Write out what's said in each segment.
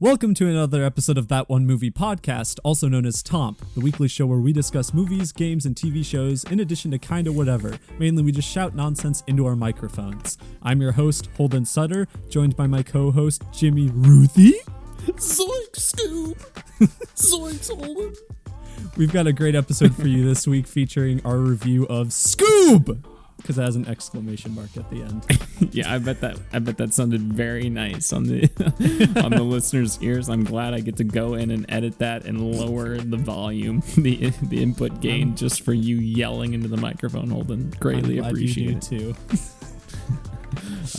Welcome to another episode of That One Movie Podcast, also known as Tomp, the weekly show where we discuss movies, games, and TV shows, in addition to kinda whatever. Mainly, we just shout nonsense into our microphones. I'm your host, Holden Sutter, joined by my co host, Jimmy Ruthie. Zoink, Scoob! Zoinks, Holden! We've got a great episode for you this week featuring our review of Scoob! Because it has an exclamation mark at the end. yeah, I bet that I bet that sounded very nice on the on the listeners' ears. I'm glad I get to go in and edit that and lower the volume, the the input gain, just for you yelling into the microphone, Holden. Greatly I'm glad appreciate you do too.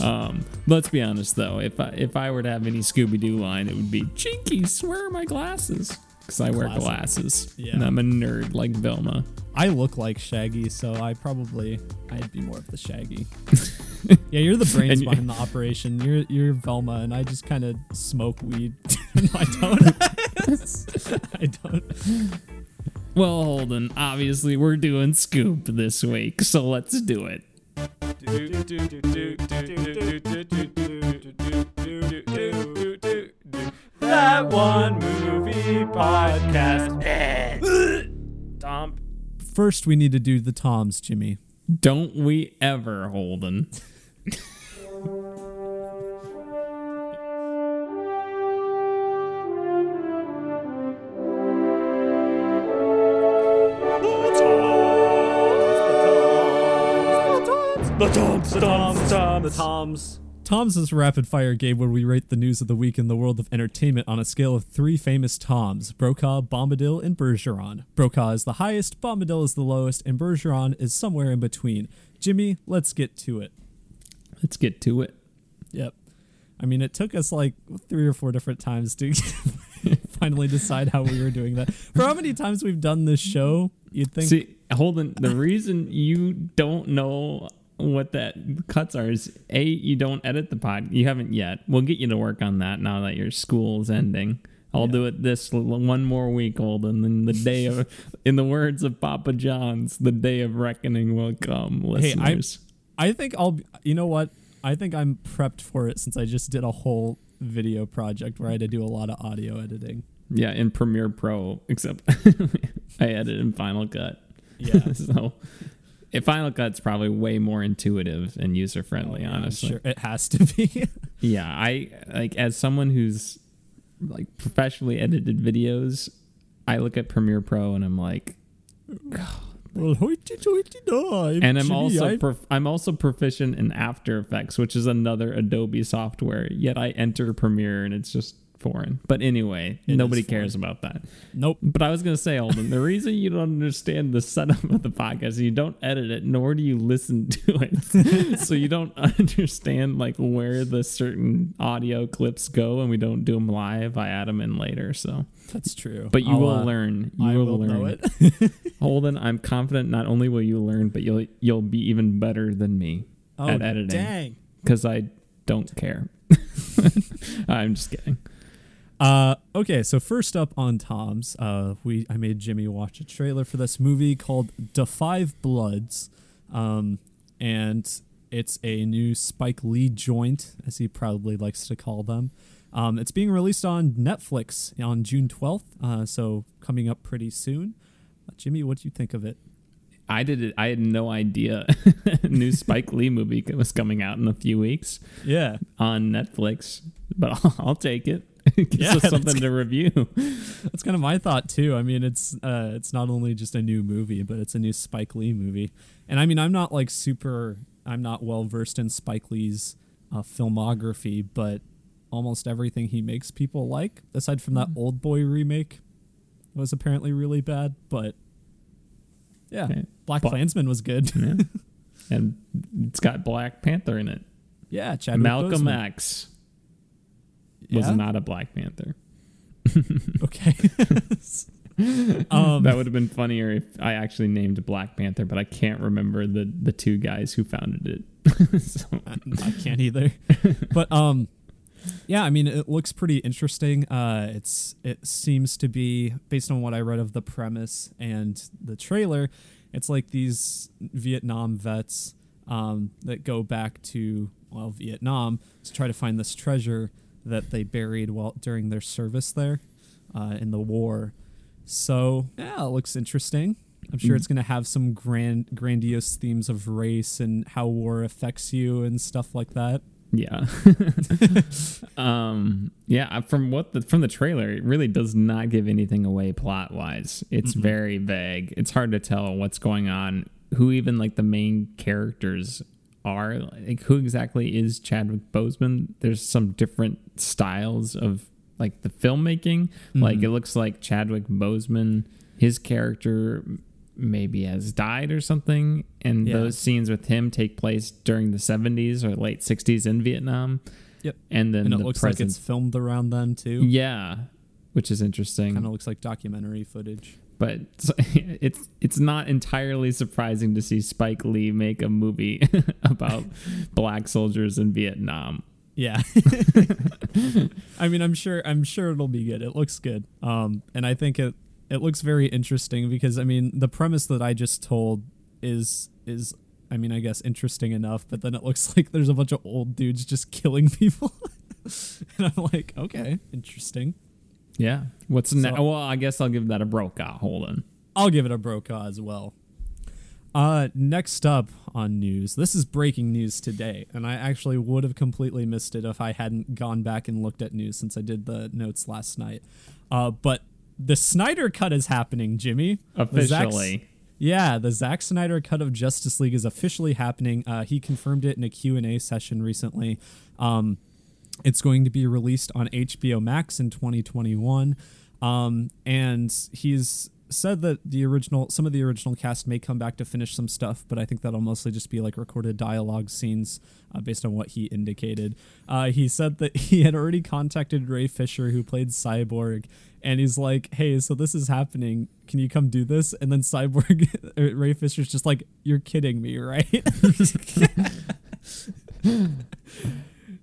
Um, let's be honest though, if I if I were to have any Scooby Doo line, it would be Jinkies, where are my glasses? Because I wear Classic. glasses, Yeah. and I'm a nerd like Velma. I look like Shaggy, so I probably I'd be more of the Shaggy. yeah, you're the brains And you- behind the operation. You're you're Velma, and I just kind of smoke weed. no, I don't. I don't. Well, Holden, obviously we're doing Scoob this week, so let's do it. That one movie podcast. Tom, First, we need to do the toms, Jimmy. don't we ever, Holden? The toms, the toms, the toms. Toms is a rapid fire game where we rate the news of the week in the world of entertainment on a scale of three famous Toms Brokaw, Bombadil, and Bergeron. Brokaw is the highest, Bombadil is the lowest, and Bergeron is somewhere in between. Jimmy, let's get to it. Let's get to it. Yep. I mean, it took us like three or four different times to finally decide how we were doing that. For how many times we've done this show, you'd think. See, Holden, the reason you don't know what that cuts are is a you don't edit the pod. You haven't yet. We'll get you to work on that now that your school's ending. I'll do it this one more week, old, And then the day of, in the words of Papa John's, the day of reckoning will come, Hey, I- I think I'll. You know what? I think I'm prepped for it since I just did a whole video project where I had to do a lot of audio editing. yeah, in Premiere Pro, except I edit in Final Cut. Yeah. so, Final Cut's probably way more intuitive and user friendly. honestly, sure, it has to be. Yeah, I like as someone who's like professionally edited videos, I look at Premiere Pro and I'm like, well, and I'm also prof- I'm also proficient in After Effects, which is another Adobe software. Yet I enter Premiere and it's just foreign. But anyway, It nobody cares about that. nope. But I was gonna say, Holden, the reason you don't understand the setup of the podcast is you don't edit it, nor do you listen to it. so you don't understand like where the certain audio clips go, and we don't do them live. I add them in later. So, That's true. but you I'll, will uh, learn. You I will, will learn. know it. Holden, I'm confident. Not only will you learn, but you'll you'll be even better than me oh, at editing dang. because I don't care. I'm just kidding. Uh, okay, so first up on Tom's, uh, we I made Jimmy watch a trailer for this movie called The Five Bloods, um, and it's a new Spike Lee joint, as he proudly likes to call them. Um, it's being released on Netflix on June twelfth, uh, so coming up pretty soon. Uh, Jimmy, what do you think of it? I did it. I had no idea a new Spike Lee movie was coming out in a few weeks. Yeah, on Netflix, but I'll, I'll take it. Gives Yeah, us something to review. That's kind of my thought too. I mean, it's uh, it's not only just a new movie, but it's a new Spike Lee movie. And I mean, I'm not like super. I'm not well versed in Spike Lee's uh, filmography, but almost everything he makes people like, aside from that Old Boy remake, was apparently really bad. But yeah, Okay. Black But- Klansman was good. Yeah. and it's got Black Panther in it. yeah, Chadwick Malcolm Boseman. X was Yeah? not a Black Panther. Okay. um, that would have been funnier if I actually named Black Panther, but I can't remember the the two guys who founded it. so, I can't either. but um yeah, I mean it looks pretty interesting. Uh it's it seems to be based on what I read of the premise and the trailer, it's like these Vietnam vets um that go back to well Vietnam to try to find this treasure that they buried while during their service there uh, in the war. So yeah, it looks interesting. I'm sure it's going to have some grand, grandiose themes of race and how war affects you and stuff like that. Yeah. um yeah, from what the from the trailer, it really does not give anything away plot wise. It's Mm-mm. very vague. It's hard to tell what's going on, who even like the main characters are. Like who exactly is Chadwick Boseman? There's some different styles of like the filmmaking. Like Mhm. it looks like Chadwick Boseman, his character maybe has died or something and Yeah. those scenes with him take place during the 70s or late 60s in Vietnam. Yep. And then And it the looks like it's filmed around then too. yeah, which is interesting. Kind of looks like documentary footage. But it's it's not entirely surprising to see Spike Lee make a movie about black soldiers in Vietnam. Yeah. I mean, I'm sure I'm sure it'll be good. It looks good. Um and I think it it looks very interesting because I mean, the premise that I just told is is I mean, I guess interesting enough, but then it looks like there's a bunch of old dudes just killing people. and I'm like, okay, interesting. Yeah. What's So- ne- well, I guess I'll give that a Brokaw. Hold on. I'll give it a Brokaw as well. Uh, next up on news, this is breaking news today, and I actually would have completely missed it if I hadn't gone back and looked at news since I did the notes last night. Uh, but the Snyder cut is happening, Jimmy. Officially. yeah, the Zack Snyder cut of Justice League is officially happening. Uh, he confirmed it in a Q&A session recently. Um, it's going to be released on HBO Max in 2021. Um, and he's said that the original, some of the original cast may come back to finish some stuff, but I think that'll mostly just be like recorded dialogue scenes uh, based on what he indicated. Uh, he said that he had already contacted Ray Fisher, who played Cyborg, and he's like, "Hey, so this is happening. Can you come do this?" And then Cyborg, Ray Fisher's just like, "You're kidding me, right?"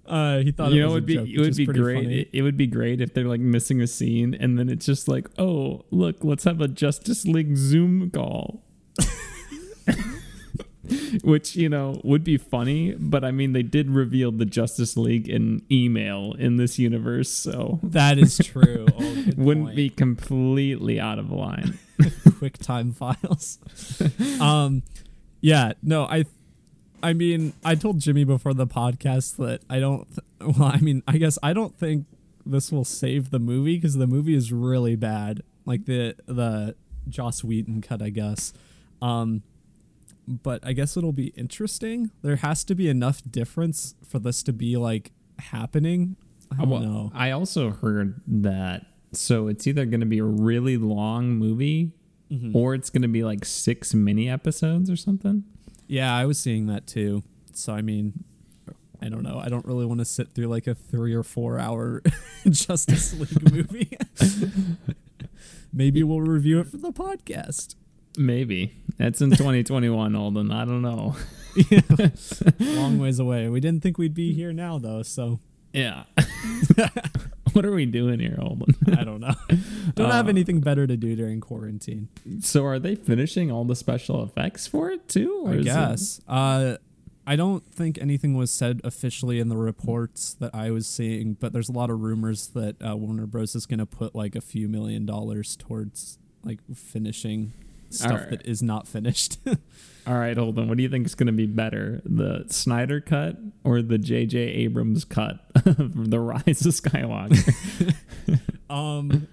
uh, he thought you it know, was it a would be joke, it would be great. It, it would be great if they're like missing a scene, and then it's just like, oh, look, let's have a Justice League Zoom call. Which you know would be funny, but I mean they did reveal the Justice League in email in this universe, so That is true. Oh, wouldn't point. be completely out of line. quick time files. um, yeah, no, I, I mean, I told Jimmy before the podcast that I don't. Th- well, I mean, I guess I don't think this will save the movie because the movie is really bad. Like the the Joss Whedon cut, I guess. Um, but I guess it'll be interesting. There has to be enough difference for this to be like happening. I don't Well, know. I also heard that so it's either going to be a really long movie Mhm. or it's going to be like six mini episodes or something. Yeah, I was seeing that too. So I mean, I don't know. I don't really want to sit through like a three or four hour Justice League movie. Maybe we'll review it for the podcast. Maybe that's in 2021, Holden. I don't know. Long ways away. We didn't think we'd be here now though, so Yeah. What are we doing here, Holden? I don't know. don't have Uh, anything better to do during quarantine. So are they finishing all the special effects for it too? or I is it- guess. Uh, I don't think anything was said officially in the reports that I was seeing, but there's a lot of rumors that uh, Warner Bros is going to put like a few million dollars towards like finishing stuff Alright. that is not finished. All right, hold on. What do you think is going to be better, the Snyder cut or the J.J. Abrams cut of the Rise of Skywalker? um,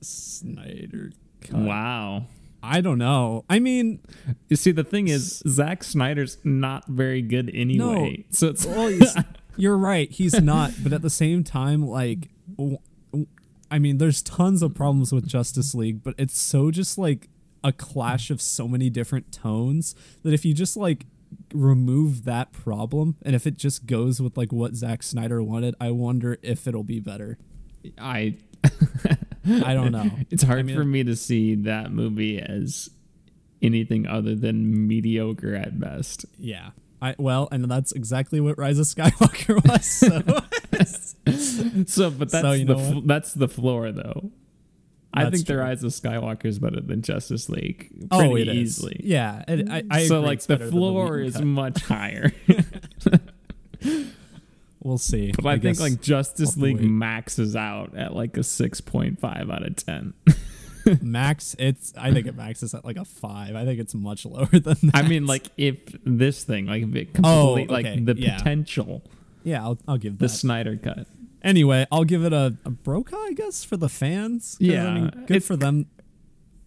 Snyder. Cut. wow. I don't know. I mean, You see, the thing is, Zack Snyder's not very good anyway. So it's well, you're right. He's not, but at the same time, like, I mean, there's tons of problems with Justice League, but it's so just like a clash of so many different tones that if you just like remove that problem and if it just goes with like what Zack Snyder wanted, I wonder if it'll be better. I I don't know. It's hard I mean- for me to see that movie as anything other than mediocre at best. Yeah. I well, and that's exactly what Rise of Skywalker was. So So, but that's So, you the know what? that's the floor, though. I think The. Rise of Skywalker is better than Justice League. Oh, pretty oh, it is. easily. Yeah, and I, I so, like the floor is cut. much higher. we'll see. But I, think like Justice League wait. maxes out at like a 6.5 out of 10. max, it's I think it maxes at like a five. I think it's much lower than that. I mean, like if this thing, like if it Oh, okay, like the yeah. potential, yeah, I'll, I'll give the that. Snyder cut. Anyway, I'll give it a, a Brokaw, I guess, for the fans. 'Cause, I Yeah, mean, good for them.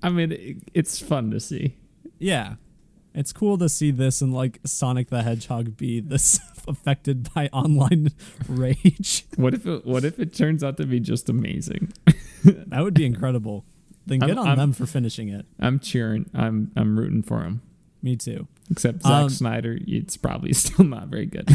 I mean, it, it's fun to see. Yeah, it's cool to see this and like Sonic the Hedgehog be this affected by online rage. What if it, what if it turns out to be just amazing? that would be incredible. Then I'm- good on I'm- them for finishing it. I'm cheering. I'm I'm rooting for him. Me too. Except Zack Um, Snyder, it's probably still not very good.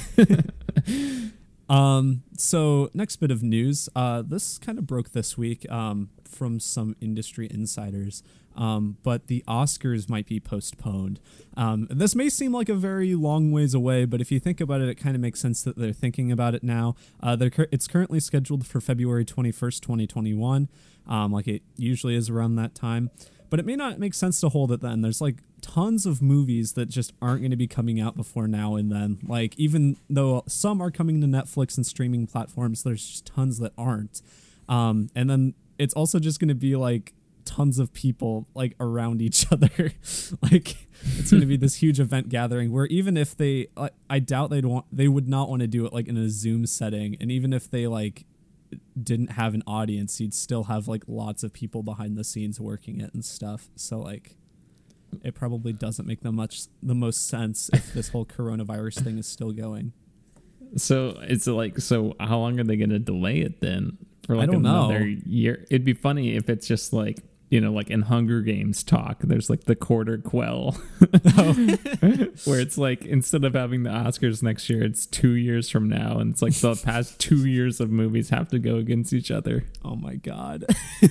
Um, so next bit of news. Uh, this kind of broke this week um, from some industry insiders. Um, but the Oscars might be postponed. Um, this may seem like a very long ways away, but if you think about it, it kind of makes sense that they're thinking about it now. Uh, cur- it's currently scheduled for February 21st, 2021, um, like it usually is around that time. But it may not make sense to hold it then. There's like tons of movies that just aren't going to be coming out before now and then. Like, even though some are coming to Netflix and streaming platforms, there's just tons that aren't. Um, and then it's also just going to be like tons of people like around each other. like, it's going to be this huge event gathering where even if they, I, I doubt they'd want, they would not want to do it like in a Zoom setting. And even if they like, didn't have an audience, you'd still have like lots of people behind the scenes working it and stuff. So like it probably doesn't make the much the most sense if this whole coronavirus thing is still going. so it's like, so how long are they going to delay it then? For like don't know. another year? It'd be funny if it's just like you know, like in Hunger Games talk, there's like the quarter quell, where it's like instead of having the Oscars next year, it's two years from now, and it's like the past two years of movies have to go against each other. Oh my god.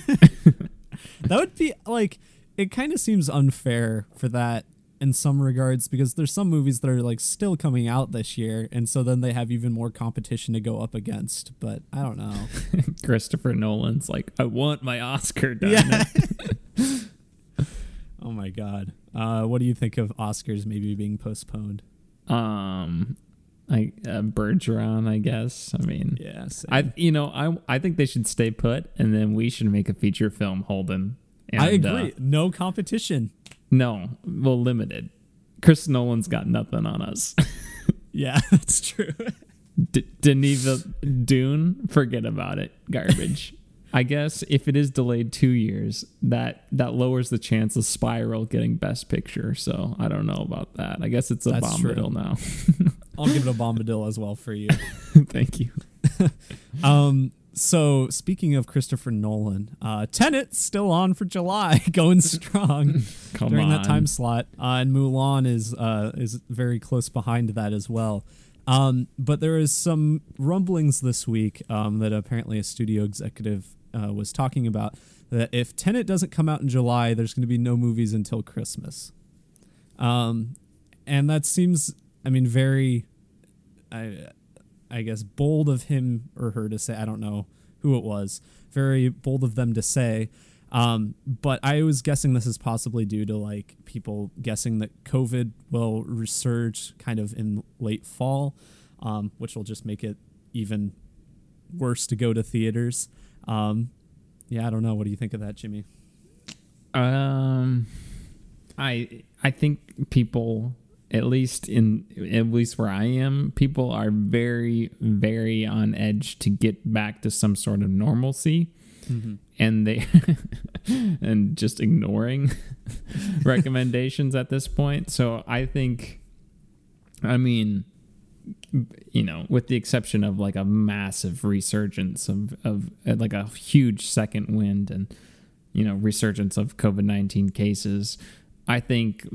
that would be like it kind of seems unfair for that in some regards because there's some movies that are like still coming out this year and so then they have even more competition to go up against, but I don't know. Christopher Nolan's like, I want my Oscar done. Yeah. oh my god. Uh, what do you think of Oscars maybe being postponed? Um, I uh, Bergeron, I guess. I mean, Yeah. I you know I I think they should stay put, and then we should make a feature film, Holden. And, I uh, agree. no competition. no, well, limited. Chris Nolan's got nothing on us. Yeah, that's true. D- Denis Dune, forget about it. Garbage. I guess if it is delayed two years, that that lowers the chance of Spiral getting Best Picture. So I don't know about that. I guess it's a That's true. Bombadil now. I'll give it a bombadil as well for you. Thank you. Um, so speaking of Christopher Nolan, uh, Tenet's still on for July, going strong Come during on. that time slot, uh, and Mulan is uh, is very close behind that as well. Um, but there is some rumblings this week um, that apparently a studio executive uh, was talking about that if Tenet doesn't come out in July, there's going to be no movies until Christmas. Um, and that seems, I mean, very, I, I guess, bold of him or her to say. I don't know who it was. Very bold of them to say. Um, but I was guessing this is possibly due to like people guessing that COVID will resurge kind of in late fall, um, which will just make it even worse to go to theaters. Um, yeah, I don't know. What do you think of that, Jimmy? Um, I I think people, at least in at least where I am, people are very very on edge to get back to some sort of normalcy, and they and just ignoring recommendations at this point. So I think, I mean. You know, with the exception of like a massive resurgence of, of uh, like a huge second wind and you know resurgence of COVID nineteen cases, I think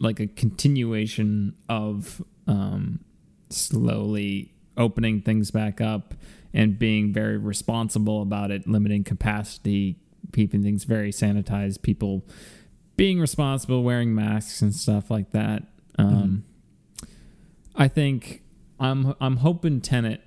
like a continuation of um, slowly opening things back up and being very responsible about it, limiting capacity, keeping things very sanitized, people being responsible, wearing masks and stuff like that. Um, I think I'm I'm hoping Tenet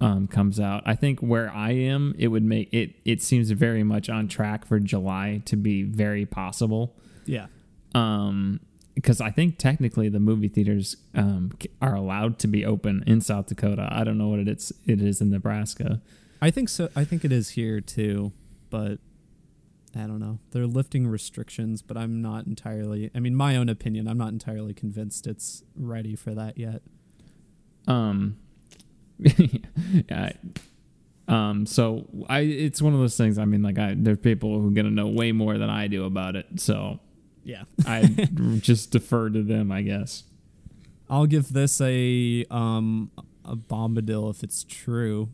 um, comes out. I think where I am, it would make it. It seems very much on track for July to be very possible. Yeah. Um, because I think technically the movie theaters um, are allowed to be open in South Dakota. I don't know what it is. It is in Nebraska. I think so. I think it is here too, but I don't know. They're lifting restrictions, but I'm not entirely. I mean, my own opinion. I'm not entirely convinced it's ready for that yet. Um, yeah. Um, so I, it's one of those things. I mean, like I, there's people who are gonna know way more than I do about it. So Yeah, I just defer to them, I guess. I'll give this a um a bombadil if it's true.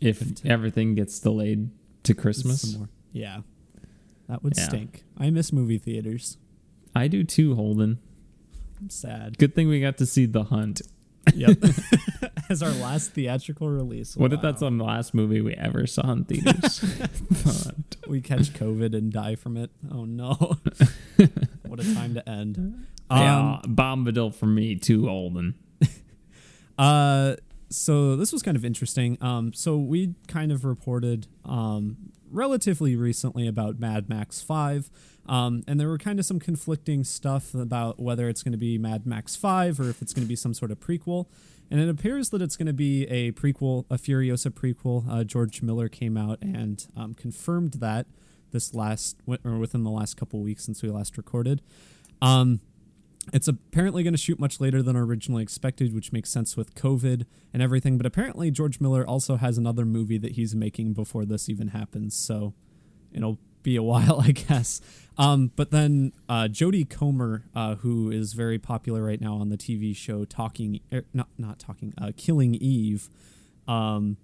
If Continue. everything gets delayed to Christmas. Yeah, that would Yeah. stink. I miss movie theaters. I do too. Holden. I'm sad. Good thing we got to see The Hunt. Yep. As our last theatrical release. What if Wow. that's the last movie we ever saw in theaters? We catch COVID and die from it? Oh no! what a time to end. yeah, Bombadil for me too, Holden. Uh, so this was kind of interesting. Um, so we kind of reported um, relatively recently about Mad Max Five, um, and there were kind of some conflicting stuff about whether it's going to be Mad Max Five or if it's going to be some sort of prequel. And it appears that it's going to be a prequel, a Furiosa prequel. Uh, George Miller came out and um, confirmed that this last, or within the last couple weeks since we last recorded. Um, it's apparently going to shoot much later than originally expected, which makes sense with COVID and everything. But apparently, George Miller also has another movie that he's making before this even happens. So it'll be a while, I guess. Um, but then uh, Jodie Comer, uh, who is very popular right now on the TV show Talking, er, not not Talking, uh, Killing Eve, um,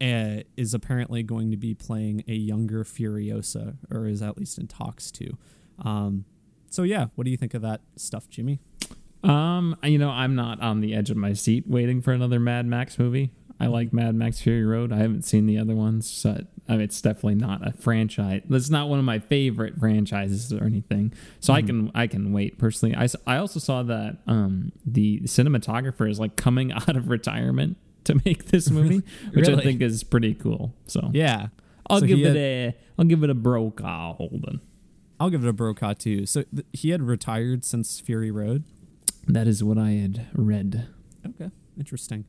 eh, is apparently going to be playing a younger Furiosa, or is at least in talks to. Um, so yeah, what do you think of that stuff, Jimmy? Um, you know, I'm not on the edge of my seat waiting for another Mad Max movie. I like Mad Max Fury Road. I haven't seen the other ones, so I mean, it's definitely not a franchise. It's not one of my favorite franchises or anything. So I can I can wait personally. I, I also saw that um the cinematographer is like coming out of retirement to make this movie, which I think is pretty cool. So Yeah, I'll So give it had- a I'll give it a Brokaw Holden. I'll give it a Brokaw too. So th- he had retired since Fury Road. That is what I had read. Okay, interesting.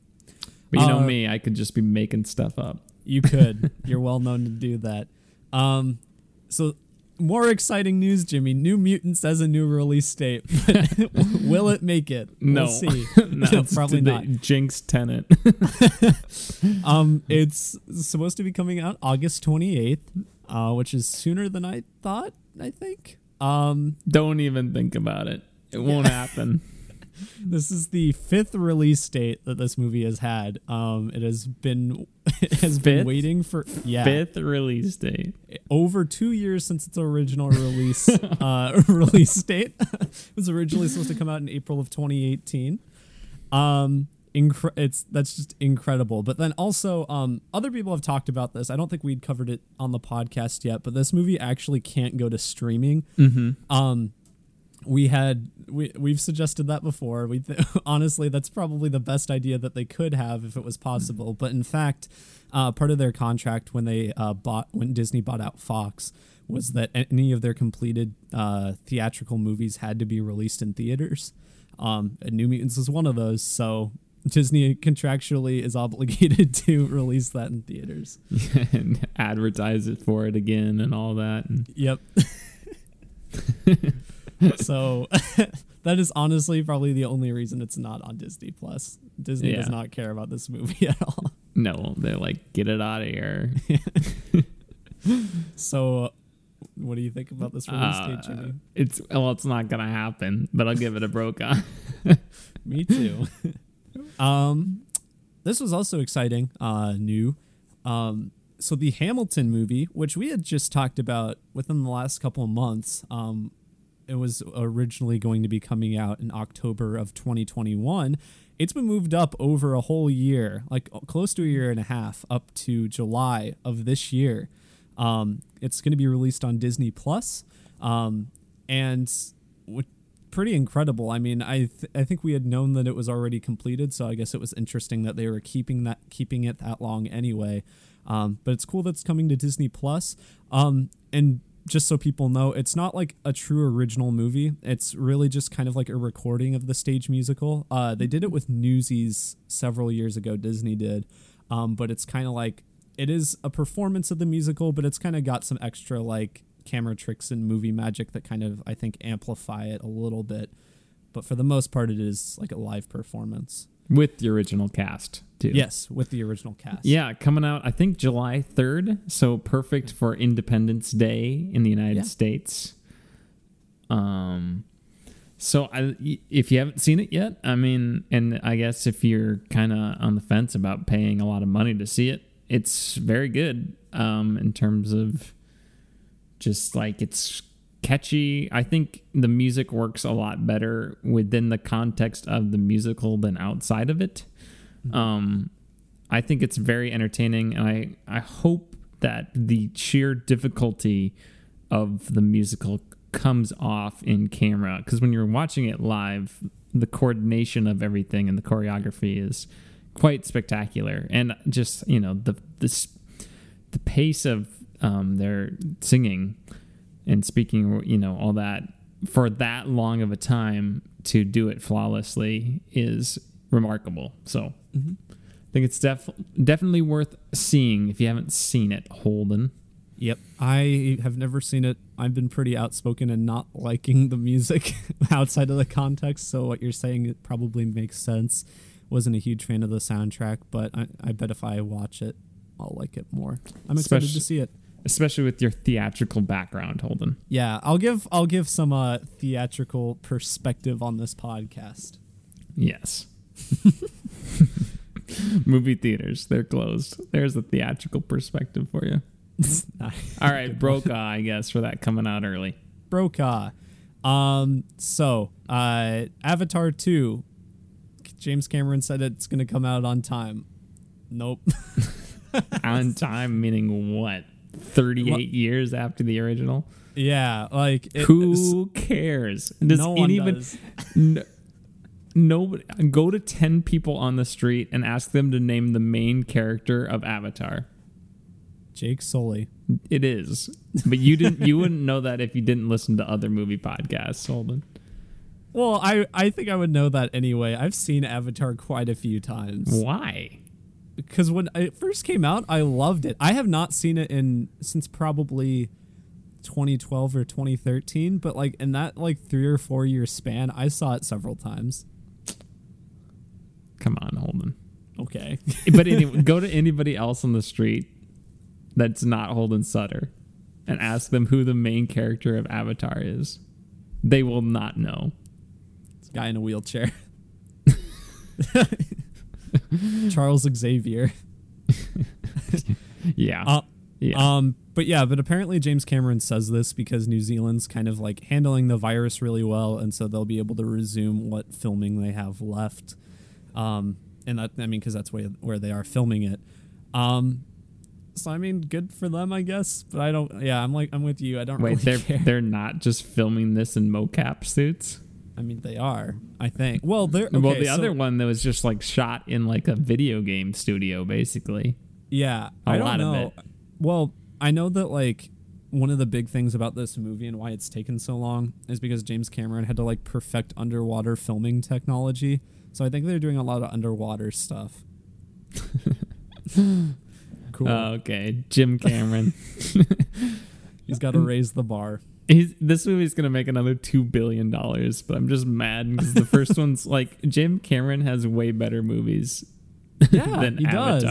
But you know Uh, me, I could just be making stuff up. You could. You're well known to do that. Um, so more exciting news, Jimmy. New Mutants has a new release date. Will it make it? No, we'll see. no, it's probably the not. Jinx Tenet. Um, it's supposed to be coming out August 28th, uh, which is sooner than I thought. I think. Um, Don't even think about it. It won't happen. This is the fifth release date that this movie has had. Um, it has been it has been waiting for yeah Fifth release date. over two years since its original release uh, release date. it was originally supposed to come out in April of 2018. Um, incre- it's that's just incredible. But then also, um, other people have talked about this. I don't think we'd covered it on the podcast yet, but this movie actually can't go to streaming. Mm-hmm. Um, we had we we've suggested that before. We th- honestly, that's probably the best idea that they could have if it was possible. But in fact, uh, part of their contract when they uh, bought when Disney bought out Fox was that any of their completed uh, theatrical movies had to be released in theaters. Um, and New Mutants was one of those. So Disney contractually is obligated to release that in theaters. and advertise it for it again and all that. Yep. so that is honestly probably the only reason it's not on Disney Plus. Disney does not care about this movie at all. no, they're like, get it out of here. So uh, what do you think about this release Uh, date, Jimmy? it's well, it's not gonna happen, but I'll give it a Brokaw. Me too. um this was also exciting, uh new. Um so the Hamilton movie, which we had just talked about within the last couple of months, um it was originally going to be coming out in October of 2021. It's been moved up over a whole year, like close to a year and a half, up to July of this year. Um, it's going to be released on Disney Plus, um, and what pretty incredible. I mean, I th- I think we had known that it was already completed, so I guess it was interesting that they were keeping that keeping it that long anyway. Um, but it's cool that it's coming to Disney Plus. Um, and just so people know, it's not like a true original movie. It's really just kind of like a recording of the stage musical. Uh, they did it with Newsies several years ago. Disney did, um, but it's kind of like it is a performance of the musical, but it's kind of got some extra like camera tricks and movie magic that kind of I think amplify it a little bit. But for the most part, it is like a live performance. with the original cast too. Yes, with the original cast. Yeah, coming out I think July 3rd, so perfect for Independence Day in the United Yeah. States. Um so I, if you haven't seen it yet, I mean, and I guess if you're kind of on the fence about paying a lot of money to see it, it's very good um in terms of just like it's catchy. I think the music works a lot better within the context of the musical than outside of it. Um, I think it's very entertaining, and I I hope that the sheer difficulty of the musical comes off in camera because when you're watching it live, the coordination of everything and the choreography is quite spectacular, and just you know the this the pace of um, their singing and speaking, you know, all that for that long of a time to do it flawlessly is remarkable. So I think it's def- definitely worth seeing if you haven't seen it, Holden. Yep. I have never seen it. I've been pretty outspoken and not liking the music outside of the context. So what you're saying it probably makes sense. Wasn't a huge fan of the soundtrack, but I, I bet if I watch it, I'll like it more. I'm excited Especially- to see it. Especially with your theatrical background, Holden. Yeah, I'll give I'll give some uh, theatrical perspective on this podcast. Yes. Movie theaters, they're closed. There's a theatrical perspective for you. All right, Brokaw, I guess, for that coming out early. Brokaw. Um, so uh, Avatar two. James Cameron said it's going to come out on time. Nope. On time, meaning what? 38 years after the original? yeah, like it, Who cares? Does no one anyone does. n- nobody go to 10 people on the street and ask them to name the main character of Avatar? Jake Sully. It is. But you didn't you wouldn't know that if you didn't listen to other movie podcasts, Holden. Well, I I think I would know that anyway. I've seen Avatar quite a few times Why? because when it first came out, I loved it. I have not seen it in since probably 2012 or 2013, but like in that like three or four year span, I saw it several times. Come on, Holden. Okay. But anyway, go to anybody else on the street that's not Holden Sutter and ask them who the main character of Avatar is. They will not know. It's a guy in a wheelchair. Charles Xavier. Yeah. Uh, yeah. Um, but yeah, but apparently James Cameron says this because New Zealand's kind of like handling the virus really well, and so they'll be able to resume what filming they have left. Um, and that I mean, because that's where where they are filming it. Um, so I mean, good for them, I guess. But I don't. Yeah, I'm like I'm with you. I don't Wait, really they're care. they're not just filming this in mocap suits. I mean, they are. I think. Well, they're well, the so- other one that was just like shot in like a video game studio, basically. Yeah, A I don't lot of know. it. Well, I know that like one of the big things about this movie and why it's taken so long is because James Cameron had to like perfect underwater filming technology. So I think they're doing a lot of underwater stuff. cool. Oh, okay, Jim Cameron. He's got to raise the bar. He's, this movie's gonna make another two billion dollars, but I'm just mad because the first one's like Jim Cameron has way better movies Yeah, than he does.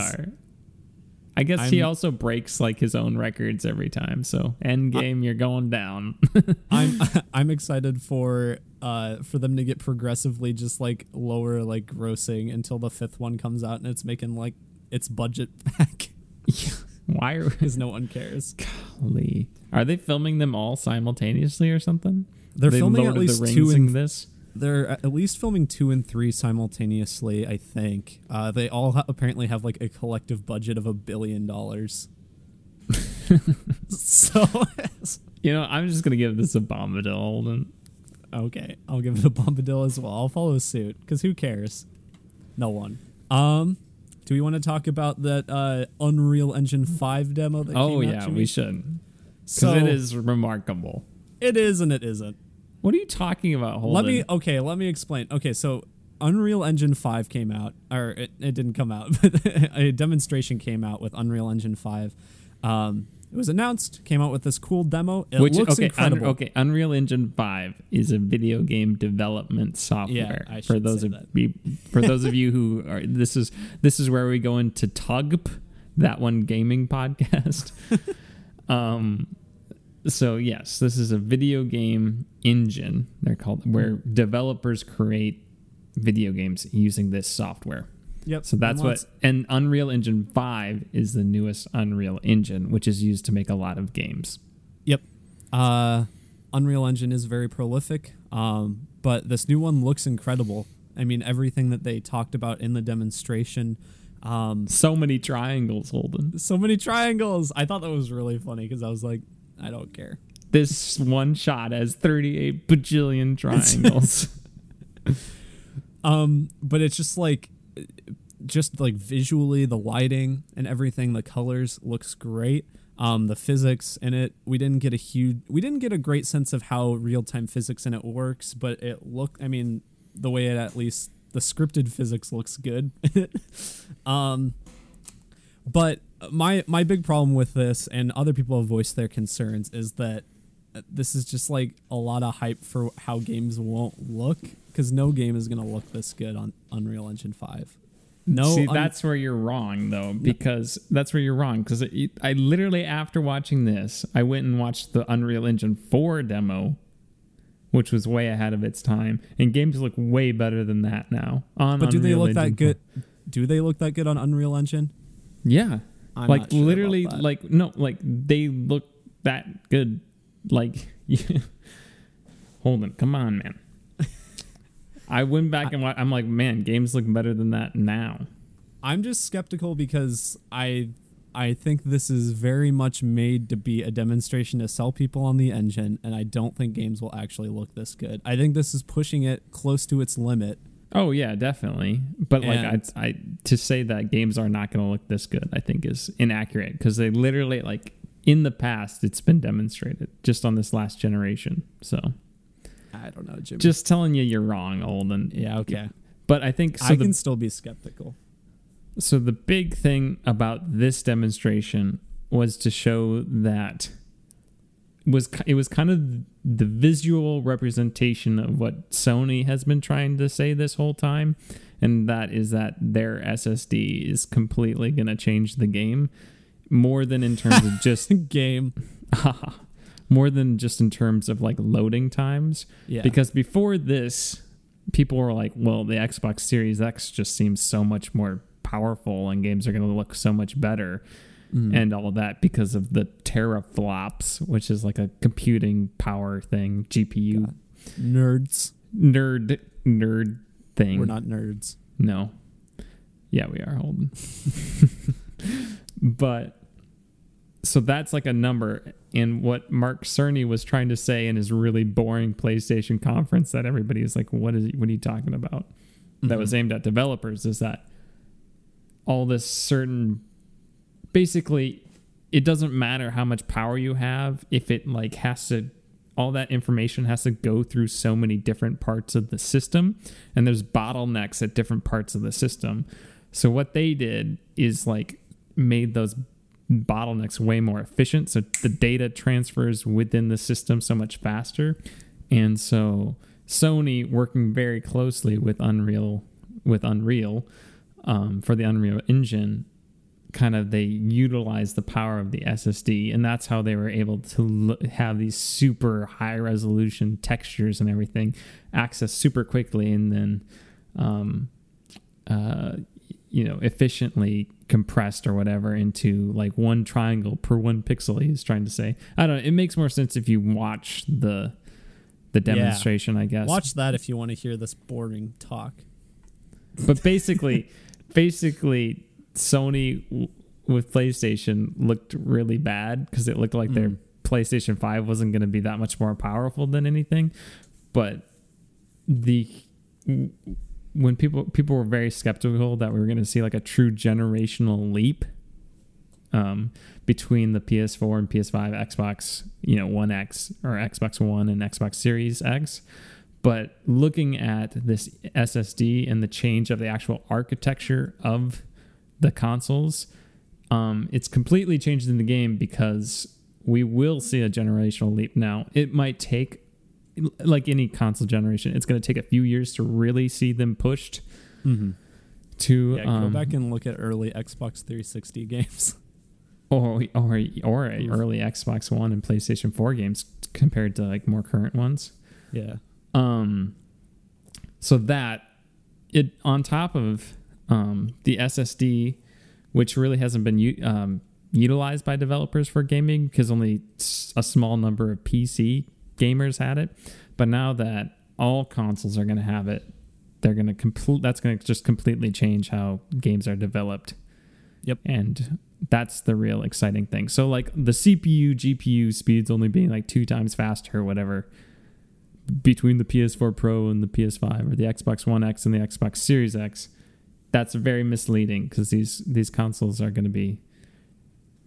I guess he I'm- also breaks like his own records every time. So Endgame, you're going down. I'm I'm excited for uh for them to get progressively just like lower like grossing until the fifth one comes out and it's making like its budget back Why because no one cares. golly. Are they filming them all simultaneously or something? They're they filming at least two in this. They're at least filming two and three simultaneously, I think. Uh, they all ha- apparently have like a collective budget of a billion dollars. so, You know, I'm just gonna give this a Bombadil. Holden. Okay, I'll give it a Bombadil as well. I'll follow suit because who cares? No one. Um, do we want to talk about that uh, Unreal Engine Five demo? That Oh came out, yeah, Jimmy? we should. So it is remarkable. It is and it isn't. What are you talking about? Holden? Let me okay. Let me explain. Okay, so Unreal Engine Five came out, or it, it didn't come out, but a demonstration came out with Unreal Engine Five. Um, it was announced, came out with this cool demo. It Which looks okay, incredible. Un- okay, Unreal Engine Five is a video game development software. I for those say of that. you, for those of you who are this is this is where we go into Tugp, that one gaming podcast. um, so yes, this is a video game engine. They're called where Hmm. developers create video games using this software. Yep. So that's and what and Unreal Engine 5 is the newest Unreal Engine, which is used to make a lot of games. Yep. Uh, Unreal Engine is very prolific, um, but this new one looks incredible. I mean, everything that they talked about in the demonstration. Um, So many triangles, Holden. so many triangles. I thought that was really funny because I was like, I don't care. This one shot has 38 bajillion triangles. Um, but it's just like, just like visually, the lighting and everything, the colors looks great. Um, the physics in it, we didn't get a huge, we didn't get a great sense of how real time physics in it works, but it looked, I mean, the way it at least the scripted physics looks good. um, but my my big problem with this, and other people have voiced their concerns, is that this is just like a lot of hype for how games won't look because no game is gonna look this good on Unreal Engine Five. No, See, un- that's where you're wrong, though, because that's where you're wrong. Because I literally, after watching this, I went and watched the Unreal Engine 4 demo, which was way ahead of its time, and games look way better than that now. On but do they look Engine that 4. good? Do they look that good on Unreal Engine? Yeah, I'm like sure literally, like no, like they look that good. Like, hold on, come on, man. I went back and I'm like, man, games look better than that now. I'm just skeptical because I I think this is very much made to be a demonstration to sell people on the engine, and I don't think games will actually look this good. I think this is pushing it close to its limit. Oh yeah, definitely. But like I, I to say that games are not going to look this good, I think is inaccurate because they literally like in the past it's been demonstrated just on this last generation. So I don't know, Jimmy. just telling you you're wrong, Holden. yeah, okay. But I think so. I the, can still be skeptical. so the big thing about this demonstration was to show that was it was kind of the visual representation of what Sony has been trying to say this whole time and that is that their SSD is completely going to change the game more than in terms of just Game. more than just in terms of like loading times Yeah. because before this people were like well the Xbox Series X just seems so much more powerful and games are going to look so much better Mm. and all that because of the teraflops which is like a computing power thing GPU God. nerds. nerd nerd thing We're not nerds. no. Yeah, we are Holden. but so that's like a number. And what Mark Cerny was trying to say in his really boring PlayStation conference that everybody was like, what is what are you talking about? That was mm-hmm. aimed at developers is that all this certain basically it doesn't matter how much power you have if it like has to all that information has to go through so many different parts of the system and there's bottlenecks at different parts of the system so what they did is like made those bottlenecks way more efficient. So the data transfers within the system so much faster. And so sony working very closely with unreal with unreal um, for the unreal engine kind of they utilize the power of the SSD, and that's how they were able to l- have these super high resolution textures and everything access super quickly, and then, um, uh, you know, efficiently compressed or whatever into like one triangle per one pixel. He's trying to say. I don't know. It makes more sense if you watch the the Yeah. demonstration, I guess. Watch that if you want to hear this boring talk. But basically, basically, Sony w- with PlayStation looked really bad because it looked like their Mm. PlayStation Five wasn't going to be that much more powerful than anything. But the when people people were very skeptical that we were going to see like a true generational leap um, between the PS4 and PS5, Xbox, you know, One X or Xbox One and Xbox Series X. But looking at this SSD and the change of the actual architecture of the consoles, um, it's completely changed in the game because we will see a generational leap now. It might take, like any console generation, it's going to take a few years to really see them pushed Mm-hmm. to Yeah, um, go back and look at early Xbox 360 games. or or or a early Xbox One and PlayStation 4 games compared to like more current ones. yeah. Um, so that it on top of um, the SSD, which really hasn't been u- um, utilized by developers for gaming because only a small number of PC gamers had it. But now that all consoles are going to have it, they're going to complete. That's going to just completely change how games are developed. Yep. And that's the real exciting thing. So like the CPU GPU speeds only being like two times faster or whatever between the PS4 Pro and the PS5 or the Xbox One X and the Xbox Series X, that's very misleading because these these consoles are going to be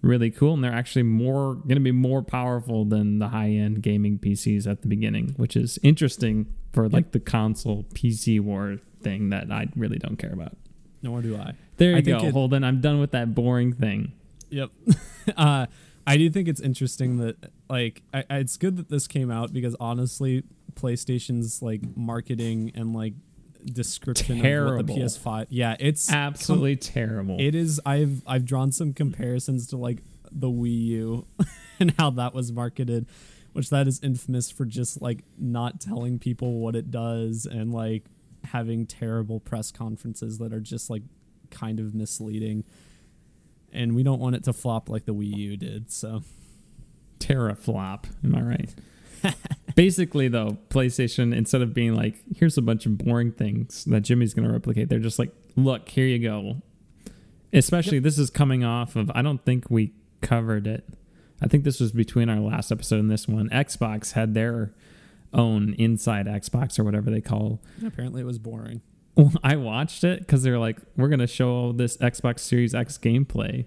really cool and they're actually more going to be more powerful than the high end gaming PCs at the beginning, which is interesting for like the console PC war thing that I really don't care about. Nor do I. There you I go, it- Holden. I'm done with that boring thing. Yep. uh, I do think it's interesting that like I- it's good that this came out because honestly, PlayStation's like marketing and like description of what the PS5. Yeah, it's Absolutely terrible. It is. I've I've drawn some comparisons to like the Wii U and how that was marketed, which that is infamous for just like not telling people what it does and like having terrible press conferences that are just like kind of misleading. And we don't want it to flop like the Wii U did. So teraflop. Am I right? Basically, though, PlayStation, instead of being like, here's a bunch of boring things that Jimmy's going to replicate, they're just like, look, here you go. Especially, this is coming off of, I don't think we covered it. I think this was between our last episode and this one. Xbox had their own inside Xbox or whatever they call apparently it was boring. I watched it because they're like, we're gonna show this Xbox Series X gameplay,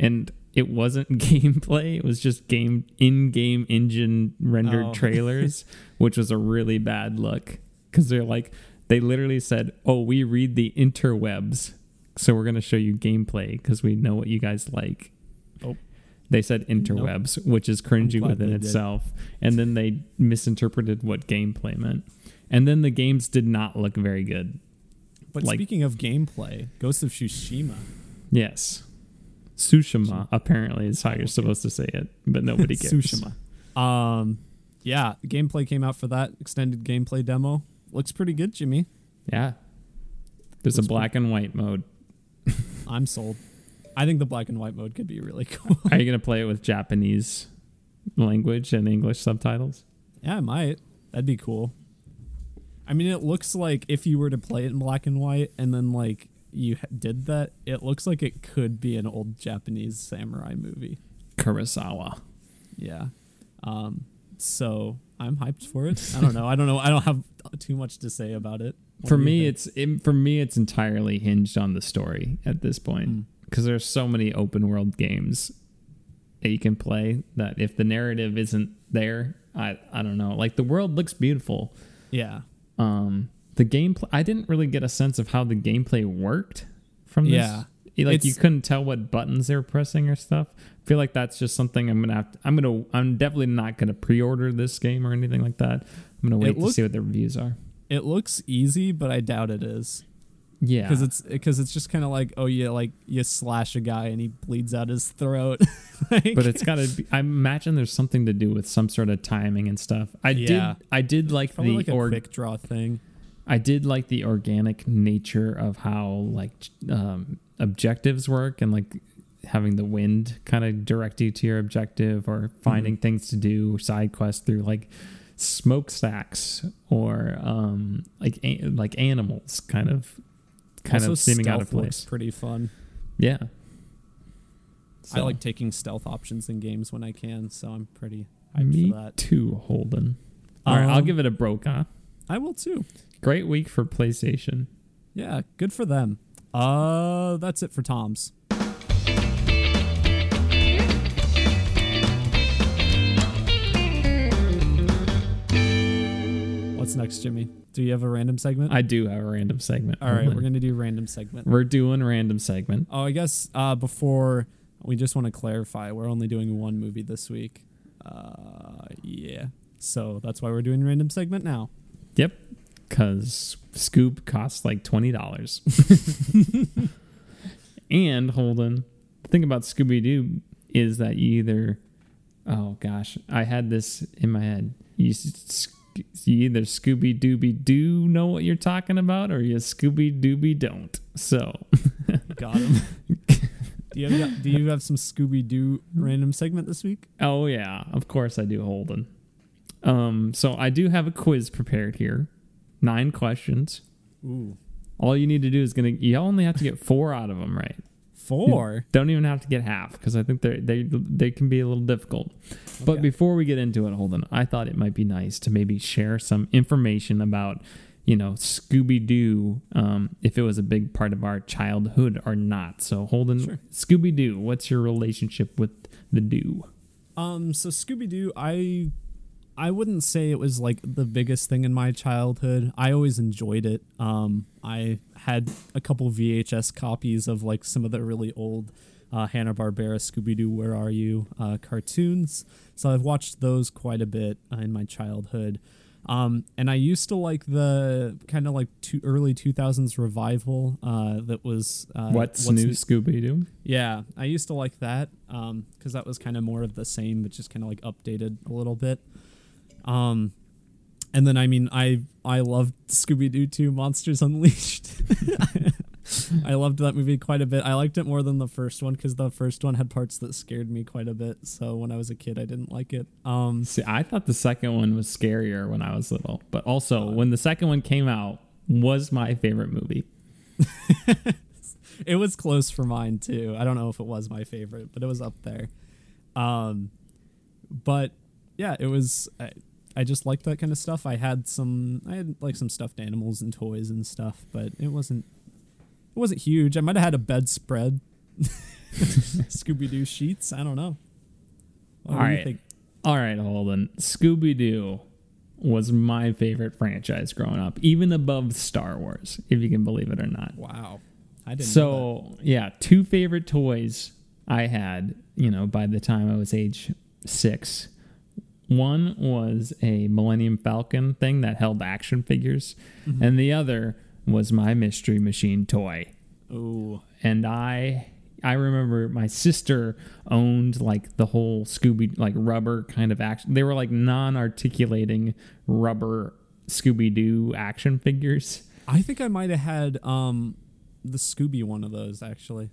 and it wasn't gameplay. It was just game in-game engine rendered Oh. trailers, which was a really bad look because they're like, they literally said, "Oh, we read the interwebs, so we're gonna show you gameplay because we know what you guys like." Oh. They said interwebs, which is cringy within did. itself, and then they misinterpreted what gameplay meant. And then the games did not look very good. But Like- speaking of gameplay, Ghost of Tsushima. Yes. Tsushima apparently is how you're supposed to say it, but nobody gets Tsushima. Um, yeah, gameplay came out for that extended gameplay demo. Looks pretty good, Jimmy. Yeah. There's a black and white mode. I'm sold. I think the black and white mode could be really cool. Are you going to play it with Japanese language and English subtitles? yeah, I might. That'd be cool. I mean, it looks like if you were to play it in black and white and then like you did that, it looks like it could be an old Japanese samurai movie. Kurosawa. Yeah. Um, so I'm hyped for it. I don't know. I don't know. I don't have too much to say about it. What For me, it's it, for me it's entirely hinged on the story at this point Mm. because there's so many open world games that you can play that if the narrative isn't there, I I don't know. Like the world looks beautiful, yeah. um the gameplay i didn't really get a sense of how the gameplay worked from this. Yeah. like you couldn't tell what buttons they were pressing or stuff. I feel like that's just something i'm gonna have to, i'm gonna i'm definitely not gonna pre-order this game or anything like that. I'm gonna wait to see what the reviews are. It looks easy, but I doubt it is. yeah. Because it's because it's just kind of like oh yeah like you slash a guy and he bleeds out his throat. Like- but it's gotta be i imagine there's something to do with some sort of timing and stuff. I Yeah. did i did like probably the like a quick draw thing I did like the organic nature of how like um, objectives work and like having the wind kind of direct you to your objective or finding Mm-hmm. things to do side quests through like smokestacks or um, like a- like animals kind of kind also, of seeming out of place. pretty fun Yeah. i like taking stealth options in games when i can so i'm pretty hyped me for that too, Holden. All right, I'll Um, give it a Brokaw. I will too. Great week for PlayStation. Yeah, good for them. Uh, that's it for Tom's. What's next, Jimmy? Do you have a random segment? I do have a random segment. All right, we're gonna do random segment. We're doing random segment. Oh, I guess uh, before we just want to clarify, we're only doing one movie this week. Uh, yeah, so that's why we're doing random segment now. Yep, because Scoob costs like twenty dollars. and Holden, the thing about Scooby Doo is that you either, oh gosh, I had this in my head. You, you either Scooby Dooby Doo know what you're talking about, or you Scooby Dooby don't. So Got him. do you have Do you have some Scooby Doo random segment this week? Oh yeah, of course I do, Holden. Um, so I do have a quiz prepared here. Nine questions. Ooh, All you need to do is gonna. You only have to get four out of them right. four. Don't even have to get half because I think they they they can be a little difficult. But before we get into it, Holden, I thought it might be nice to maybe share some information about you know Scooby Doo, um, if it was a big part of our childhood or not. So Holden, Sure. Scooby Doo, what's your relationship with the Doo? Um, so Scooby Doo, I I wouldn't say it was like the biggest thing in my childhood. I always enjoyed it. Um, I had a couple VHS copies of like some of the really old uh, Hanna Barbera Scooby Doo Where Are You uh, cartoons. So I've watched those quite a bit uh, in my childhood. Um, and I used to like the kind of like two, early 2000s revival uh, that was uh, what's, new Scooby Doo? yeah, I used to like that because that was kind of more of the same, but just kind of like updated a little bit. Um, and then I mean, I I loved Scooby Doo 2 Monsters Unleashed. I loved that movie quite a bit. I liked it more than the first one because the first one had parts that scared me quite a bit. So when I was a kid, I didn't like it. Um, See, I thought the second one was scarier when I was little, but also when the second one came out was my favorite movie. it was close for mine too. I don't know if it was my favorite, but it was up there. Um, but yeah, it was. I, I just liked that kind of stuff. I had some. I had like some stuffed animals and toys and stuff, but it wasn't. It wasn't huge. I might have had a bedspread, Scooby Doo sheets. I don't know. What All do right. think? All right, Holden. Scooby Doo was my favorite franchise growing up, even above Star Wars, if you can believe it or not. Wow, I didn't. know So, yeah, two favorite toys I had, you know, by the time I was age six. One was a Millennium Falcon thing that held action figures, Mm-hmm. and the other was my Mystery Machine toy. Ooh, and I I remember my sister owned like the whole Scooby like rubber kind of action. They were like non-articulating rubber Scooby Doo action figures. I think I might have had um the Scooby one of those actually.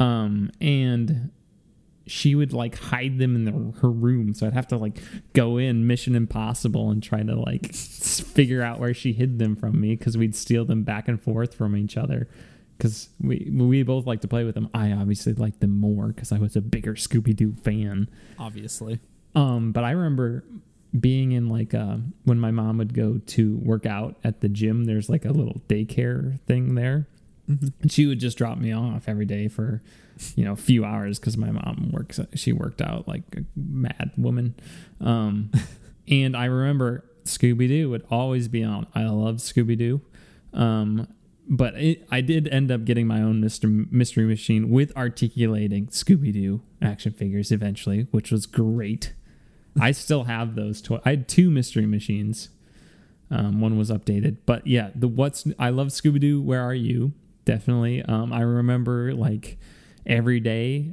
Um and she would like hide them in the, her room, so I'd have to like go in Mission Impossible and try to like figure out where she hid them from me because we'd steal them back and forth from each other. Because we we both like to play with them. I obviously liked them more because I was a bigger Scooby Doo fan. Obviously. Um, but I remember being in like uh, when my mom would go to work out at the gym. There's like a little daycare thing there, and she would just drop me off every day for you know a few hours because my mom works. She worked out like a mad woman, um, and I remember Scooby Doo would always be on. I love Scooby Doo. Um, but it, I did end up getting my own Mister Mystery Machine with articulating Scooby Doo action figures eventually, which was great. I still have those toys. I had two Mystery Machines. Um, one was updated, but yeah, the what's I love Scooby Doo. Where are you? Definitely. Um, I remember like every day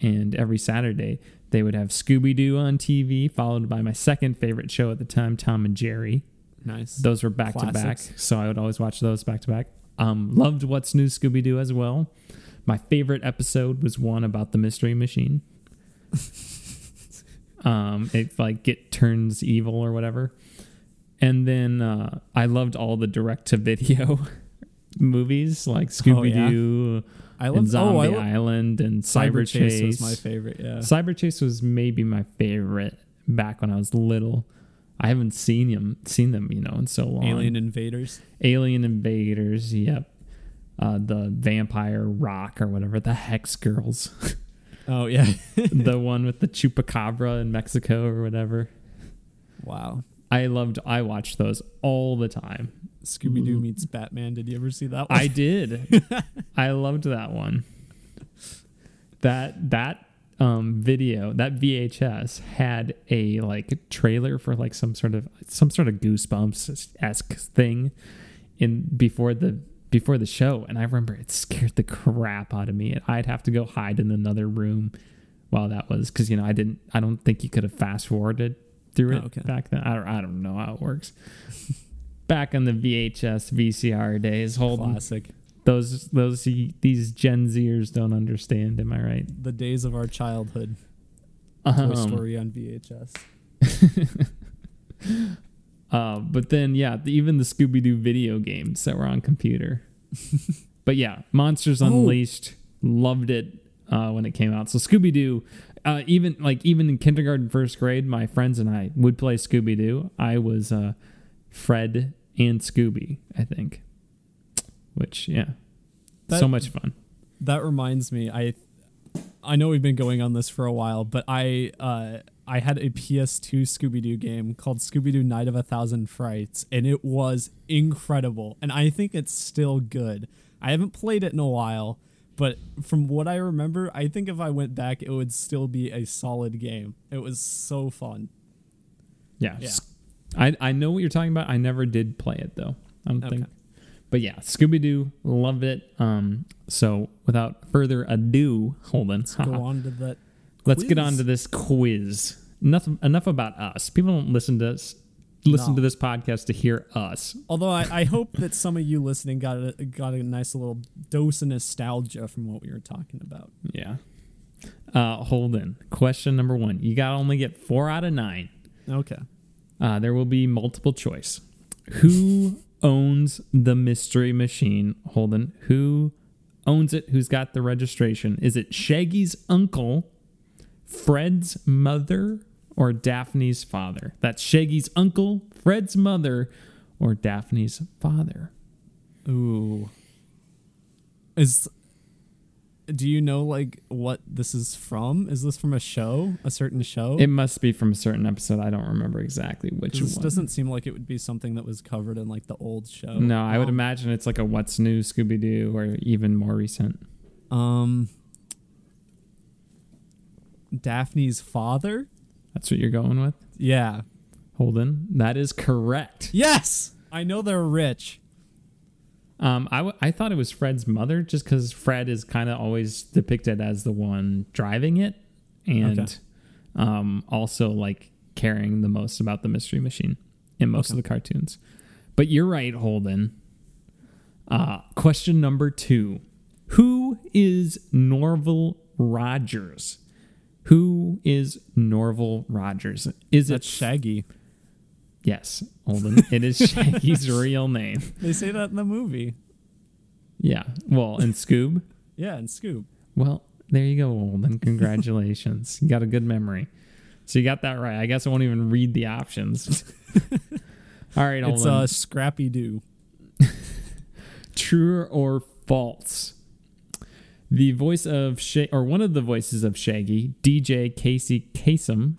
and every Saturday they would have Scooby Doo on TV, followed by my second favorite show at the time, Tom and Jerry. Nice. Those were back to back, so I would always watch those back to back. Um, loved What's New Scooby Doo as well. My favorite episode was one about the Mystery Machine. um, it like get turns evil or whatever, and then uh, I loved all the direct to video movies like Scooby Doo I love Zombie oh, I Island and Cyber, Cyber, Chase, Chase. was my favorite. Yeah. Cyber Chase was maybe my favorite back when I was little. I haven't seen him seen them, you know, in so long. Alien Invaders. Alien Invaders, yep. Uh, the Vampire Rock or whatever, the Hex Girls, Oh yeah. the one with the chupacabra in Mexico or whatever. wow. I loved. I watched those all the time. Scooby Doo meets Batman. Did you ever see that one? I did. I loved that one. That that um video, that VHS had a like trailer for like some sort of some sort of goosebumps esque thing in before the before the show, and I remember it scared the crap out of me. I'd have to go hide in another room while that was because you know I didn't. I don't think you could have fast forwarded through it Oh, okay. back then. I don't, I don't know how it works. Back in the VHS VCR days, Holden Classic. those those these Gen Zers don't understand. Am I right? The days of our childhood. Toy Um, Story on VHS. Uh, but then yeah, the, even the Scooby Doo video games that were on computer. but yeah, Monsters Oh. Unleashed loved it uh, when it came out. So Scooby Doo, uh, even like even in kindergarten, first grade, my friends and I would play Scooby Doo. I was uh, Fred and Scooby, I think. Which yeah, That- so much fun. That reminds me, I I know we've been going on this for a while, but I uh I had a PS2 Scooby Doo game called Scooby Doo Night of a Thousand Frights, and it was incredible. And I think it's still good. I haven't played it in a while, but from what I remember, I think if I went back, it would still be a solid game. It was so fun. Yeah. Yeah. I I know what you're talking about. I never did play it though. I don't Okay. think. But yeah, Scooby Doo, loved it. Um, so without further ado, Holden, Go on to that. let's get on to this quiz. Enough enough about us. People don't listen to us listen No. to this podcast to hear us. Although I, I hope that some of you listening got a got a nice little dose of nostalgia from what we were talking about. Yeah. Uh, Holden, question number one. You got to only get four out of nine. Okay. Uh, there will be multiple choice. Who owns the mystery machine, Holden? Who owns it? Who's got the registration? Is it Shaggy's uncle, Fred's mother, or Daphne's father? That's Shaggy's uncle, Fred's mother, or Daphne's father. Ooh. Is do you know like what this is from? Is this from a show? A certain show? It must be from a certain episode. I don't remember exactly which this one. doesn't seem like it would be something that was covered in like the old show. no, I would Um, imagine it's like a What's New Scooby Doo or even more recent. Um Daphne's father? That's what you're going with? Yeah. Holden. That is correct. Yes. I know they're rich. Um, I, w- I thought it was Fred's mother just because Fred is kind of always depicted as the one driving it and Okay. um, also like caring the most about the mystery machine in most Okay. of the cartoons. But you're right, Holden. Uh, question number two Who is Norval Rogers? Who is Norval Rogers? Is That's it Shaggy. Yes, Holden. It is Shaggy's real name. They say that in the movie. Yeah. Well, and Scoob. Yeah, and Scoob. Well, there you go, Holden. Congratulations. you got a good memory. So you got that right. I guess I won't even read the options. All right, It's Holden. uh Scrappy Doo. True or false? The voice of Sha- or one of the voices of Shaggy, DJ Casey Kasem.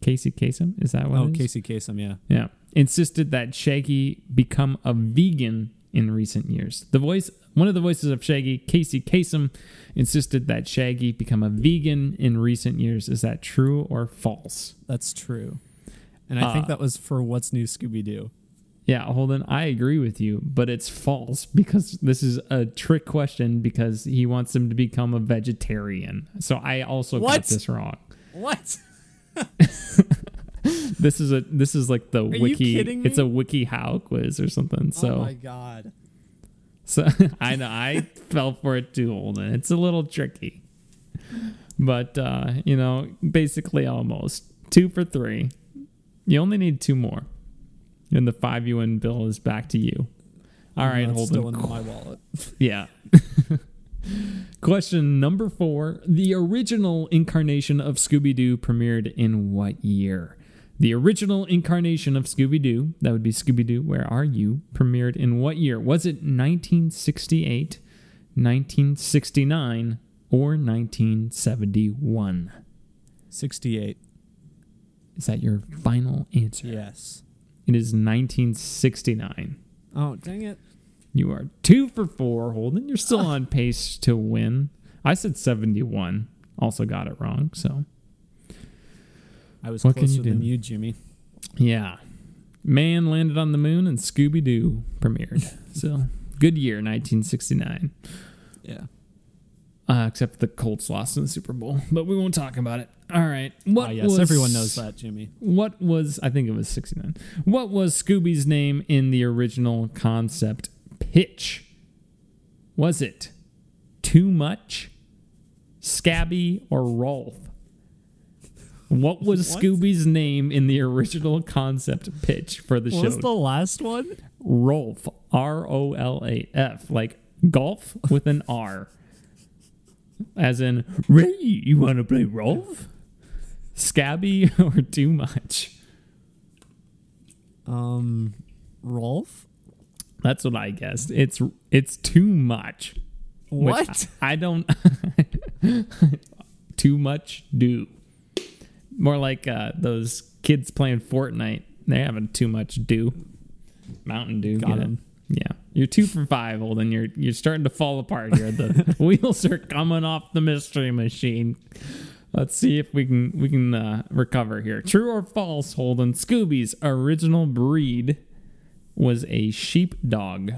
Casey Kasem? Is that what Oh? Casey Kasem, yeah. Yeah. Insisted that Shaggy become a vegan in recent years. The voice, one of the voices of Shaggy, Casey Kasem, insisted that Shaggy become a vegan in recent years. Is that true or false? That's true. And I think Uh, that was for What's New Scooby Doo. Yeah, Holden, I agree with you, but it's false because this is a trick question because he wants him to become a vegetarian. So I also got this wrong. What? This is a this is like the you wiki. It's a wiki how quiz or something. So oh my god. So I know I fell for it too, Holden. It's a little tricky, but uh, you know, basically almost two for three. You only need two more, and the five you win bill is back to you. All right, Holden. still in my wallet. Yeah. Question number four: The original incarnation of Scooby Doo premiered in what year? The original incarnation of Scooby Doo, that would be Scooby Doo, Where Are You, premiered in what year? Was it 1968, 1969, or 1971? 68. Is that your final answer? Yes. It is 1969. Oh, dang it. You are two for four, Holden. You're still on pace to win. I said 71. Also got it wrong. So, I was What can closer you do? than you, Jimmy. yeah. Man landed on the moon and Scooby Doo premiered. so, good year, 1969. Yeah. Uh, except the Colts lost in the Super Bowl, but we won't talk about it. All right. What Ah, yes, was, everyone knows that, Jimmy. What was I think it was 69. What was Scooby's name in the original concept pitch? Was it Too Much, Scabby, or Rolf? What was What? Scooby's name in the original concept pitch for the What show? was the last one? Rolf, R O L A F, like golf with an R. As in, Ray, you want to play Rolf? Scabby or too much? Um, Rolf? That's what I guessed. It's it's too much. What? I, I don't. too much do. More like uh, those kids playing Fortnite. They're having too much do. Mountain Dew. Got him. Yeah, you're two for five, Holden. You're you're starting to fall apart here. The wheels are coming off the mystery machine. Let's see if we can we can uh, recover here. True or false, Holden? Scooby's original breed was a sheepdog.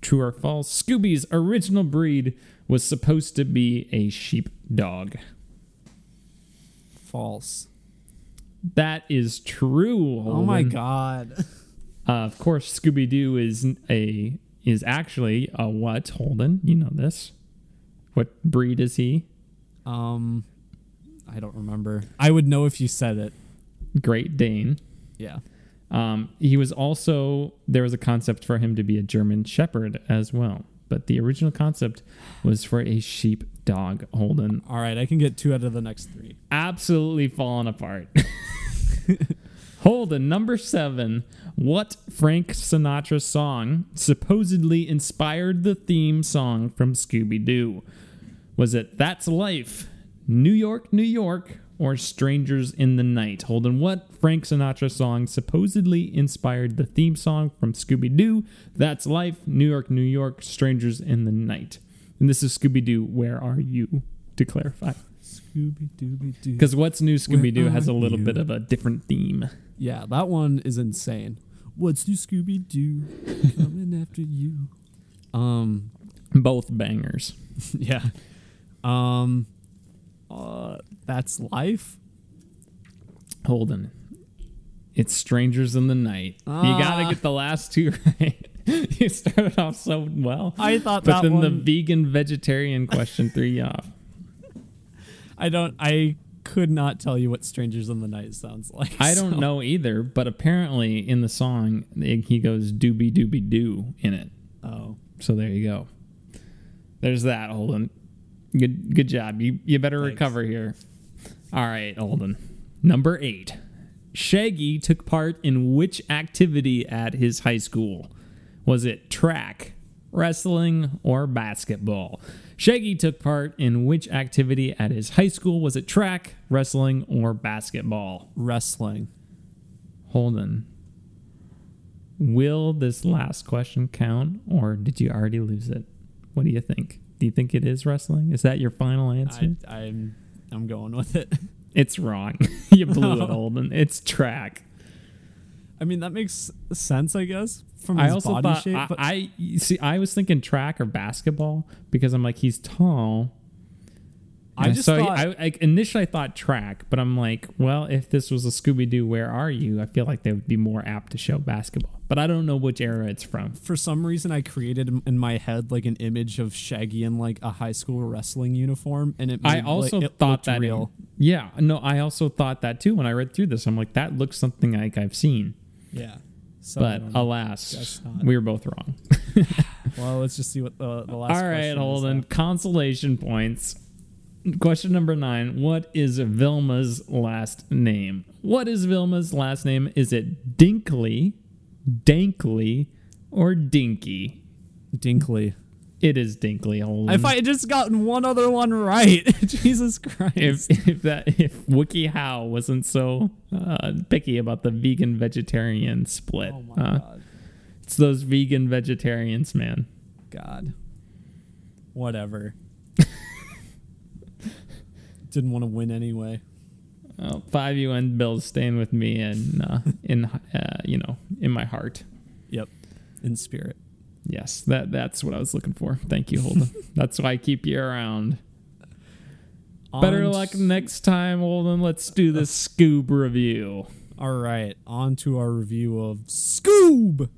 True or false? Scooby's original breed was supposed to be a sheepdog. False. That is true. Holden. Oh my god. Uh, of course, Scooby Doo is a is actually a what? Holden, you know this. What breed is he? Um, I don't remember. I would know if you said it. Great Dane. Yeah. Um, he was also there was a concept for him to be a German Shepherd as well, but the original concept was for a sheep dog. Holden, All right, I can get two out of the next three. absolutely falling apart. Holden, number seven. What Frank Sinatra song supposedly inspired the theme song from Scooby Doo? Was it That's Life, New York, New York, or Strangers in the Night? Holden, what Frank Sinatra song supposedly inspired the theme song from Scooby Doo? That's Life, New York, New York, Strangers in the Night. And this is Scooby Doo, Where Are You? To clarify. Scooby Dooby Doo. Because what's new Scooby Doo has a little you? bit of a different theme. Yeah, that one is insane. What's new Scooby Doo coming after you? Um, Both bangers. yeah. Um, uh, that's life. Holden. It's Strangers in the Night. you gotta Ah. get the last two right. you started off so well. I thought But that then the vegan vegetarian question threw you off. I don't. I could not tell you what "Strangers in the Night" sounds like. I don't know either, but apparently in the song it- he goes doobie doobie doo in it. Oh, So there you go. There's that, Holden. Good good job. You you better Thanks. recover here. All right, Holden. Number eight. Shaggy took part in which activity at his high school? Was it track, wrestling, or basketball? Shaggy took part in which activity at his high school? Was it track, wrestling, or basketball? wrestling. Holden. Will this last question count, or did you already lose it? What do you think? Do you think it is wrestling? Is that your final answer? I, I'm. I'm going with it. it's wrong. you blew it, Holden. It's track. I mean, that makes sense, I guess, from I also body thought shape. I, I see. I was thinking track or basketball because I'm like he's tall. I just so thought- I, I initially I thought track, but I'm like, well, if this was a Scooby Doo, where are you? I feel like they would be more apt to show basketball, but I don't know which era it's from. for some reason, I created in- in my head like an image of Shaggy in like a high school wrestling uniform, and it. I made, also like, it thought looked that. real. yeah, no, I also thought that too when I read through this. I'm like, that looks something like I've seen, Yeah. So, but um, alas, we were both wrong. well, let's just see what the the last. All right, question Holden, now. consolation points. Question number nine: What is Velma's last name? What is Velma's last name? Is it Dinkley, Dankley, or Dinky? Dinkley. It is Dinkley Holden. If I had just gotten one other one right, Jesus Christ. if if that if Wiki How wasn't so uh, picky about the vegan vegetarian split, oh my uh, god. it's those vegan vegetarians, man. God. Whatever. Didn't want to win anyway. Uh, five UN bills staying with me and uh, in uh, you know in my heart. Yep. In spirit. Yes, that that's what I was looking for. Thank you, Holden. that's why I keep you around. Better On luck t- next time, Holden. Let's do this Scoob review. All right. On to our review of Scoob.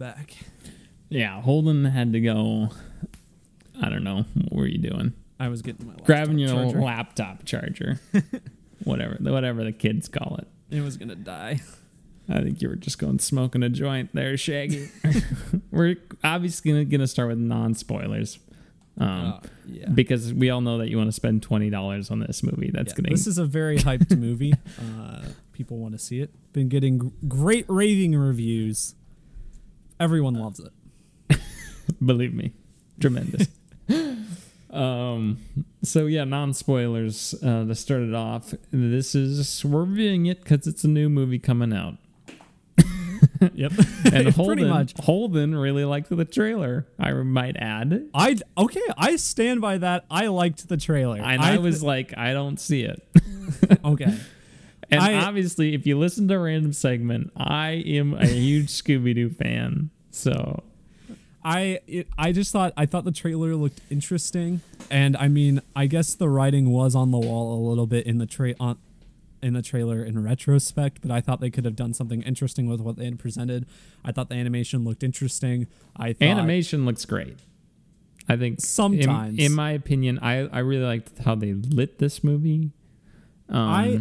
Back. Yeah, Holden had to go. I don't know. What were you doing? I was getting my laptop Grabbing your charger. laptop charger, whatever, whatever the kids call it. It was gonna die. I think you were just going smoking a joint there, Shaggy. we're obviously gonna, gonna start with non spoilers, um, Uh, yeah. because we all know that you want to spend twenty dollars on this movie. That's Yeah, gonna This is a very hyped movie. Uh, people want to see it. Been getting gr- great raving reviews. Everyone loves it. believe me, tremendous. um, so yeah, non spoilers uh, to start it off. This is we're reviewing it because it's a new movie coming out. Yep. And Pretty Holden, much. Holden really liked the trailer. I might add, I okay. I stand by that. I liked the trailer. and I, was like, I don't see it. okay. And I- obviously, if you listen to a random segment, I am a huge Scooby Doo fan. So I it, I just thought I thought the trailer looked interesting, and I mean I guess the writing was on the wall a little bit in the tra- on, in the trailer in retrospect, but I thought they could have done something interesting with what they had presented. I thought the animation looked interesting. I thought animation looks great. I think in- Sometimes. in, my opinion, I I really liked how they lit this movie. Um, I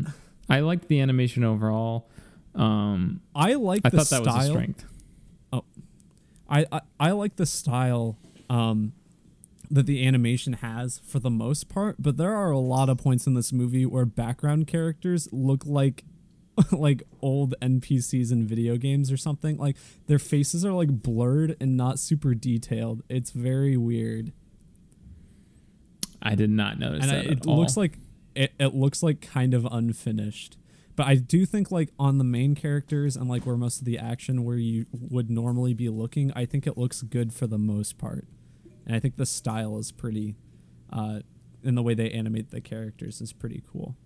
I liked the animation overall. Um, I like I the thought that was a style. strength. I, I I like the style um that the animation has for the most part, but there are a lot of points in this movie where background characters look like like old NPCs in video games or something. Like their faces are like blurred and not super detailed. It's very weird. I did not notice and I, that. it all. looks like it, it looks like kind of unfinished. But I do think like on the main characters and like where most of the action where you would normally be looking, I think it looks good for the most part. And I think the style is pretty uh and the way they animate the characters is pretty cool.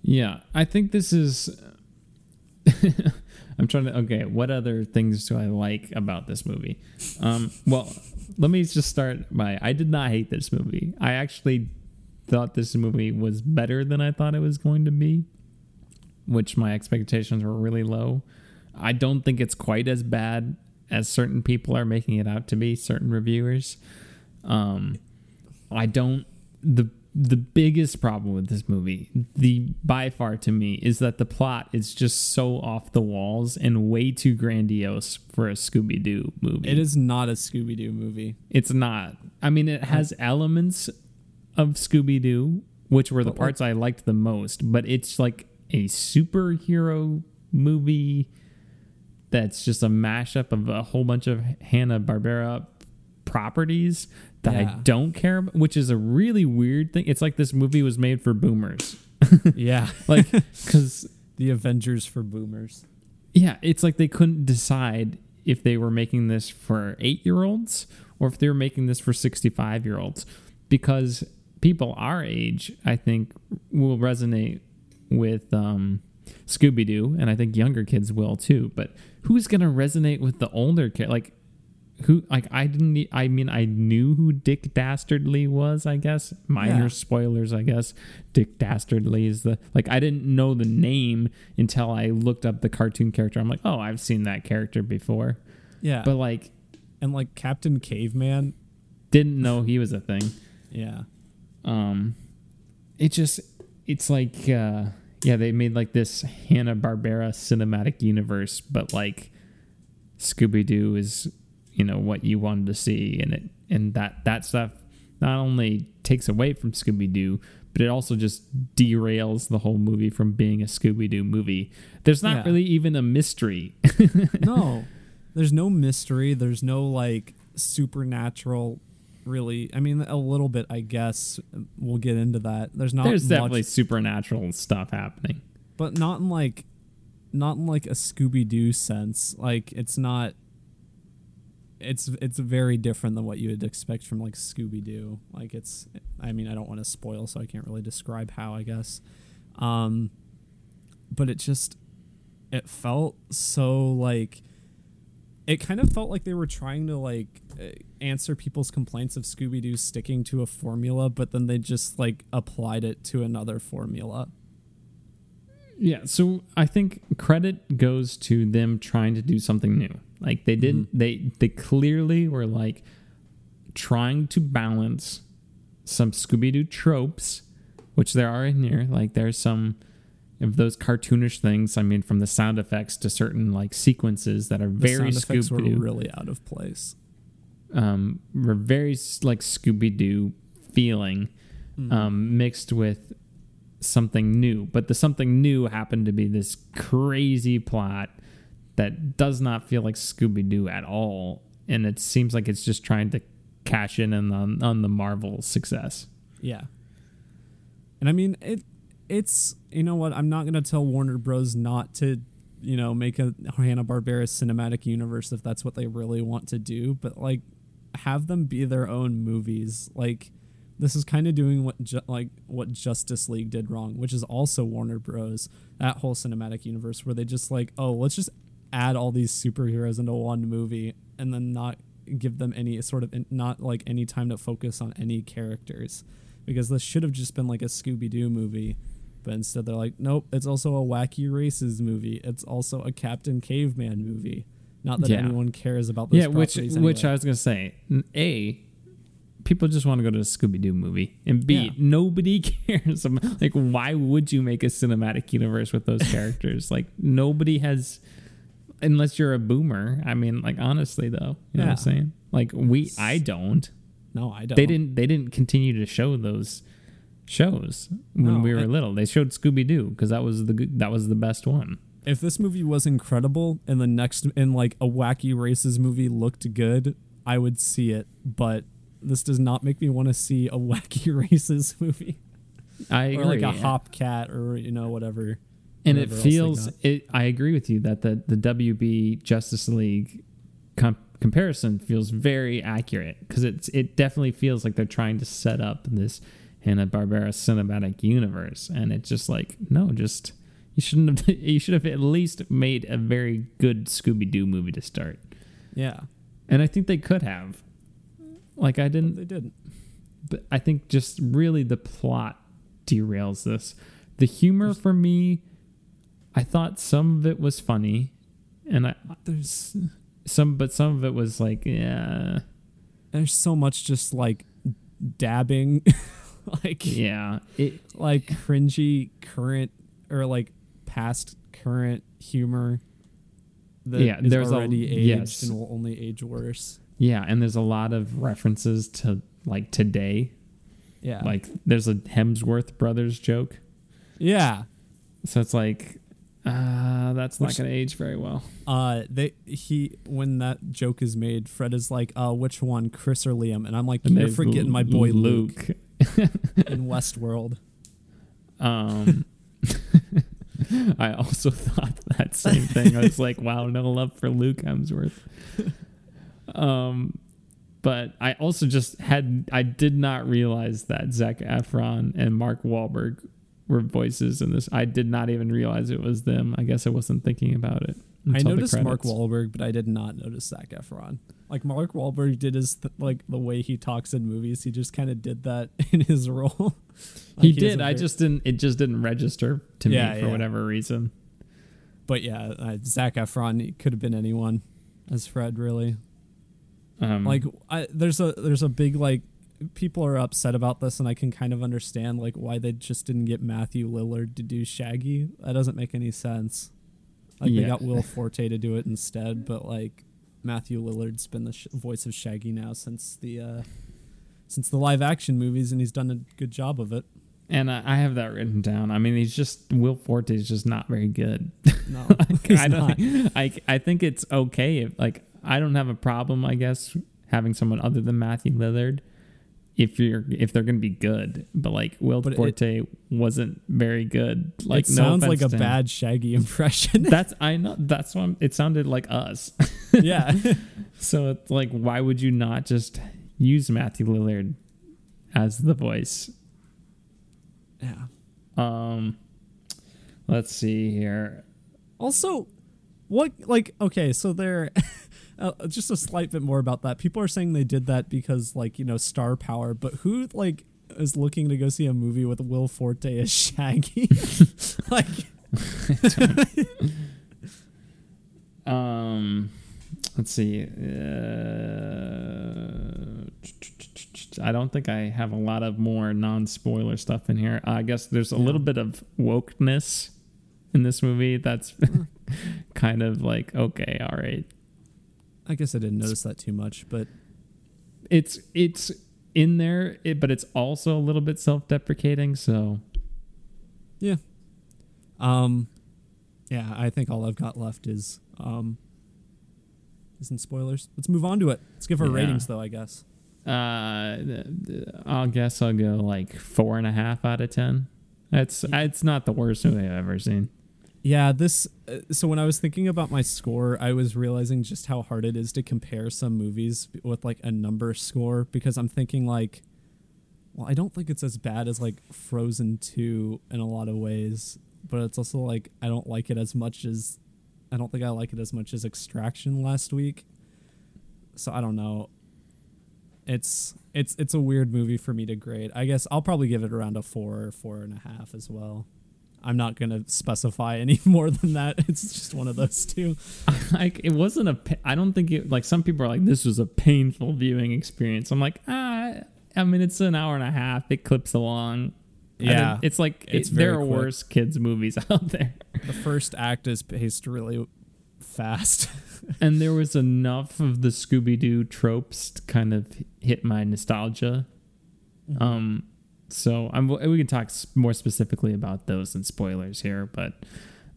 Yeah, I think this is. I'm trying to. Okay, what other things do I like about this movie? Um, well, let me just start by. I did not hate this movie. I actually thought this movie was better than I thought it was going to be, which my expectations were really low. I don't think it's quite as bad as certain people are making it out to be. Certain reviewers. Um, I don't the the biggest problem with this movie, the by far to me, is that the plot is just so off the walls and way too grandiose for a Scooby Doo movie. It is not a Scooby Doo movie. It's not. I mean, it has elements of Scooby Doo, which were the parts I liked the most, but it's like a superhero movie that's just a mashup of a whole bunch of Hanna Barbera properties that I don't care about, which is a really weird thing. It's like this movie was made for boomers. yeah. Like, because The Avengers for boomers. yeah, it's like they couldn't decide if they were making this for eight year olds or if they were making this for 65 year olds because people our age, I think, will resonate with um, Scooby Doo, and I think younger kids will too. But who's going to resonate with the older kid? Like, who, like, I didn't, I mean, I knew who Dick Dastardly was, I guess. Minor Yeah. spoilers, I guess. Dick Dastardly is the, like, I didn't know the name until I looked up the cartoon character. I'm like, oh, I've seen that character before. Yeah. But, like, and like Captain Caveman. didn't know he was a thing. Yeah. Um it just it's like uh yeah they made like this hanna-barbera cinematic universe but like scooby-doo is you know what you wanted to see and it and that that stuff not only takes away from scooby-doo but it also just derails the whole movie from being a Scooby Doo movie. There's not Yeah. really even a mystery. no, there's no mystery. There's no like supernatural. Really, I mean, a little bit, I guess. We'll get into that. There's not There's much, definitely supernatural stuff happening. but not in like, not in like a Scooby Doo sense. Like it's not. It's it's very different than what you would expect from like Scooby Doo. Like it's, I mean, I don't want to spoil, so I can't really describe how. I guess, um, but it just, it felt so like it kind of felt like they were trying to like uh, answer people's complaints of Scooby Doo sticking to a formula, but then they just like applied it to another formula. Yeah, so I think credit goes to them trying to do something new. Like they didn't they they clearly were like trying to balance some Scooby Doo tropes, which there are in here. Like there's some of those cartoonish things. I mean, from the sound effects to certain like sequences that are The very sound effects were really out of place. um, were very like Scooby Doo feeling, Mm-hmm. um, mixed with something new. But the something new happened to be this crazy plot that does not feel like Scooby Doo at all, and it seems like it's just trying to cash in on on the Marvel success. Yeah. And I mean it it's you know what, I'm not gonna tell Warner Bros not to, you know, make a Hanna Barbera cinematic universe if that's what they really want to do, but like have them be their own movies. Like this is kind of doing what ju- like what Justice League did wrong, which is also Warner Bros. That whole cinematic universe where they just like, oh, let's just add all these superheroes into one movie and then not give them any sort of not like any time to focus on any characters because this should have just been like a Scooby Doo movie. But instead, they're like, nope, it's also a wacky races movie. It's also a Captain Caveman movie. Not that Yeah. anyone cares about those yeah, which properties which I was gonna say, a people just want to go to a Scooby Doo movie, and b Yeah. nobody cares. Like, why would you make a cinematic universe with those characters? like, nobody has, unless you're a boomer. I mean, like honestly though, you know what I'm saying? Like we, I don't. no, I don't. They didn't. They didn't continue to show those shows when No, we were little. They showed Scooby Doo because that was the that was the best one. If this movie was incredible and the next and like a wacky races movie looked good, I would see it. But this does not make me want to see a wacky races movie I agree. or like a Top Cat or you know whatever. and it whatever feels it i agree with you that the, the wb justice league com- comparison feels very accurate because it's it definitely feels like they're trying to set up this hanna-barbera cinematic universe. And it's just like no just you shouldn't have you should have at least made a very good scooby-doo movie to start. Yeah, and i think they could have. Like i didn't they didn't. but I think just really the plot derails this. The humor for me, I thought some of it was funny, and I There's some, but some of it was like, yeah, there's so much just like dabbing, like yeah, it, like cringy current or like past current humor that Yeah, is there's a- already aged yes. and will only age worse. yeah, and there's a lot of references to like today. Yeah, Like there's a Hemsworth brothers joke, yeah. so it's like, uh, that's not going to age very well. Uh, they he when that joke is made, Fred is like, "Uh, which one, Chris or Liam?" And I'm like, And "You're forgetting my boy Luke, Luke. in Westworld." Um, I also thought that same thing. I was like, wow, no love for Luke Hemsworth. Um, but I also just had, I did not realize that Zac Efron and Mark Wahlberg were voices in this. I did not even realize it was them. I guess I wasn't thinking about it. I noticed Mark. Wahlberg, but I did not notice Zac Efron. Like Mark Wahlberg did his th- like the way he talks in movies. He just kind of did that in his role. He Like, has did. I very- just didn't. It just didn't register to Yeah, me for yeah. whatever reason. But yeah, uh, Zac Efron could have been anyone as Fred. Really, Um, like I, there's a there's a big like people are upset about this, and I can kind of understand like why they just didn't get Matthew Lillard to do Shaggy. That doesn't make any sense. Like they got Will Forte to do it instead, but like Matthew Lillard's been the sh- voice of Shaggy now since the uh since the live action movies, and he's done a good job of it. And I, I have that written down. I mean, he's just Will Forte is just not very good. No, Like, I don't. I I think it's okay. If, like I don't have a problem. I guess having someone other than Matthew Lillard. If you're if they're gonna be good, but like Will But it- Forte wasn't very good. Like it no sounds like a bad Shaggy impression. That's I know. That's why it sounded like us. yeah. So it's like, why would you not just use Matthew Lillard as the voice? yeah. Um, let's see here. Also, what like okay, so they're uh, just a slight bit more about that. People are saying they did that because like you know star power, but who like is looking to go see a movie with Will Forte as Shaggy? like, Um, let's see. Uh, I don't think I have a lot of more non-spoiler stuff in here. I guess there's a Yeah. little bit of wokeness in this movie. That's kind of like okay, all right. I guess I didn't notice that too much, but It's it's in there, it, but it's also a little bit self-deprecating. So yeah, um, yeah, I think all I've got left is um, isn't spoilers. Let's move on to it. Let's give our Yeah. ratings though. I guess. uh, I'll guess I'll go like four and a half out of ten. It's it's not the worst movie I've ever seen. Yeah, this. Uh, so when I was thinking about my score, I was realizing just how hard it is to compare some movies with like a number score because I'm thinking like, well, I don't think it's as bad as like Frozen Two in a lot of ways, but it's also like I don't like it as much as, I don't think I like it as much as Extraction last week. So I don't know. It's it's it's a weird movie for me to grade. I guess I'll probably give it around a four or four and a half as well. I'm not gonna specify any more than that. It's just one of those two. like it wasn't a. I don't think it like some people are like this was a painful viewing experience i'm like ah i mean it's an hour and a half it clips along Yeah. it's like It's it's there are quick. worse kids movies out there The first act is paced really fast. and there was enough of the scooby-doo tropes to kind of hit my nostalgia Mm-hmm. um so I'm, we can talk more specifically about those and spoilers here but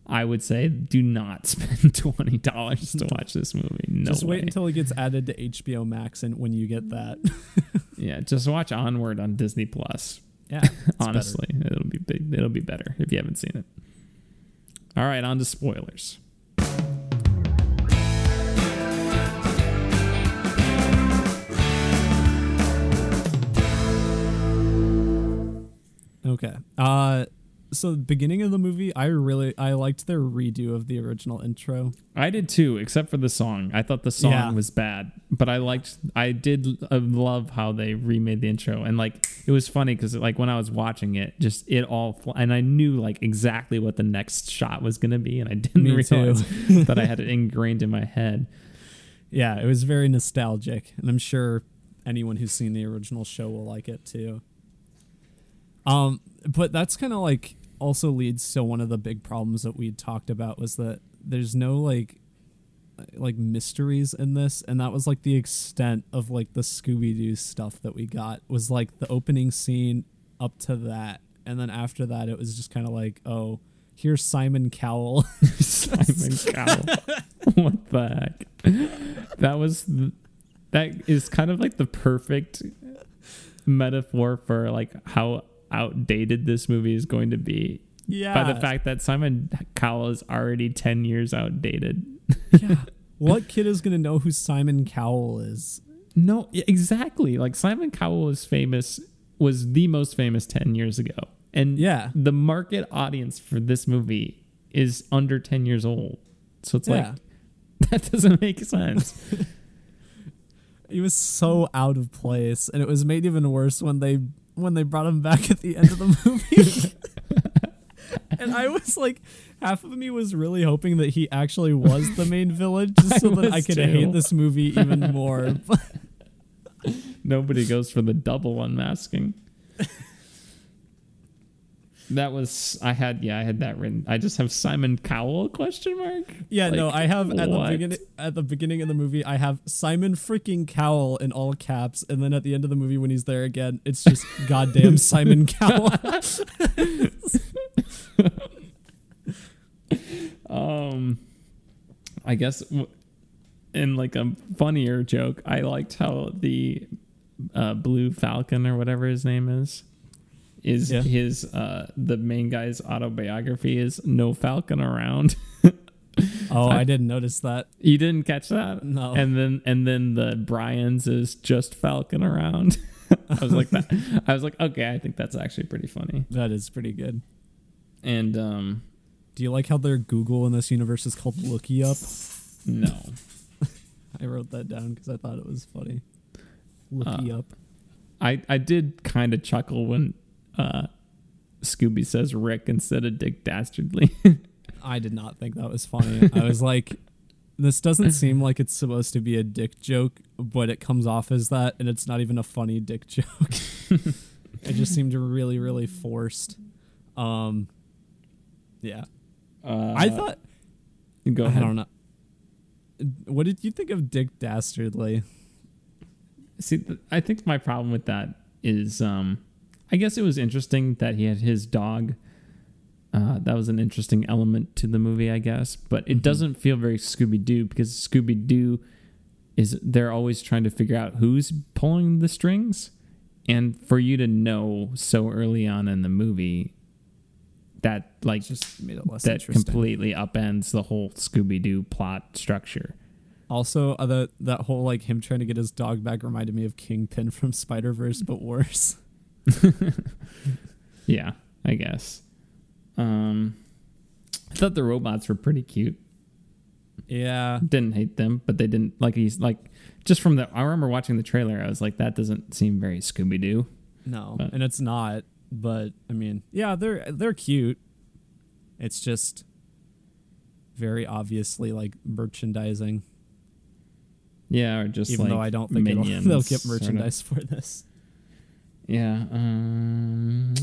i would say do not spend $20 to watch this movie. No just wait way. until it gets added to HBO Max, and when you get that, yeah just watch onward on disney plus. Yeah, it's better. honestly it'll be big, it'll be better if you haven't seen it. All right on to spoilers Okay. Uh, so the beginning of the movie, I really I liked their redo of the original intro. i did too except for the song i thought the song Yeah. was bad but i liked i did love how they remade the intro and like it was funny because like when i was watching it just it all and i knew like exactly what the next shot was going to be and i didn't Me realize that i had it ingrained in my head Yeah, it was very nostalgic, and I'm sure anyone who's seen the original show will like it too. Um, but that's kind of like also leads to one of the big problems that we talked about was that there's no like like mysteries in this and that was like the extent of like the scooby-doo stuff that we got was like the opening scene up to that and then after that it was just kind of like oh here's simon cowell Simon Cowell. what the heck? That was th- that is kind of like the perfect metaphor for like how outdated this movie is going to be yeah by the fact that Simon Cowell is already 10 years outdated. yeah what kid is gonna know who simon cowell is No, exactly. Like Simon Cowell was famous was the most famous 10 years ago. And Yeah. the market audience for this movie is under 10 years old. So it's Yeah. like that doesn't make sense. he was so out of place and it was made even worse when they when they brought him back at the end of the movie and i was like half of me was really hoping that he actually was the main villain just so I that i could too. hate this movie even more But Nobody goes for the double unmasking. That was I had yeah I had that written. I just have Simon Cowell question mark. Yeah, no, I have at the beginning at the beginning of the movie, I have Simon freaking Cowell in all caps, and then at the end of the movie when he's there again, it's just goddamn Simon Cowell. Um, I guess in like a funnier joke, I liked how the uh, Blue Falcon or whatever his name is is Yeah. his uh the main guy's autobiography is no falcon around oh, I didn't notice that. you didn't catch that No. and then and then the brian's is just falcon around i was like that i was like okay i think that's actually pretty funny That is pretty good. and um Do you like how their Google in this universe is called Looky Up? no I wrote that down because I thought it was funny. Looky Up. I I did kind of chuckle when uh Scooby says Rick instead of Dick Dastardly. I did not think that was funny. I was like, this doesn't seem like it's supposed to be a dick joke, but it comes off as that, and it's not even a funny dick joke. it just seemed really, really forced. Um, yeah, Uh, I thought. go ahead. I don't know. What did you think of Dick Dastardly? See, th- I think my problem with that is, um, I guess it was interesting that he had his dog. Uh, that was an interesting element to the movie, I guess, but it Mhm. doesn't feel very Scooby Doo because Scooby Doo is they're always trying to figure out who's pulling the strings, and for you to know so early on in the movie that like Just made it less that interesting. completely upends the whole Scooby Doo plot structure. also, uh, the, that whole like him trying to get his dog back reminded me of Kingpin from Spider Verse, but worse. Yeah, I guess. Um, I thought the robots were pretty cute. Yeah, Didn't hate them, but they didn't like he's like just from the. I remember watching the trailer. I was like, that doesn't seem very Scooby Doo. No, But- and it's not. But I mean, yeah, they're they're cute. It's just very obviously like merchandising. Yeah, or just even like though I don't think it'll, they'll get sort of. merchandise for this. Yeah. Um,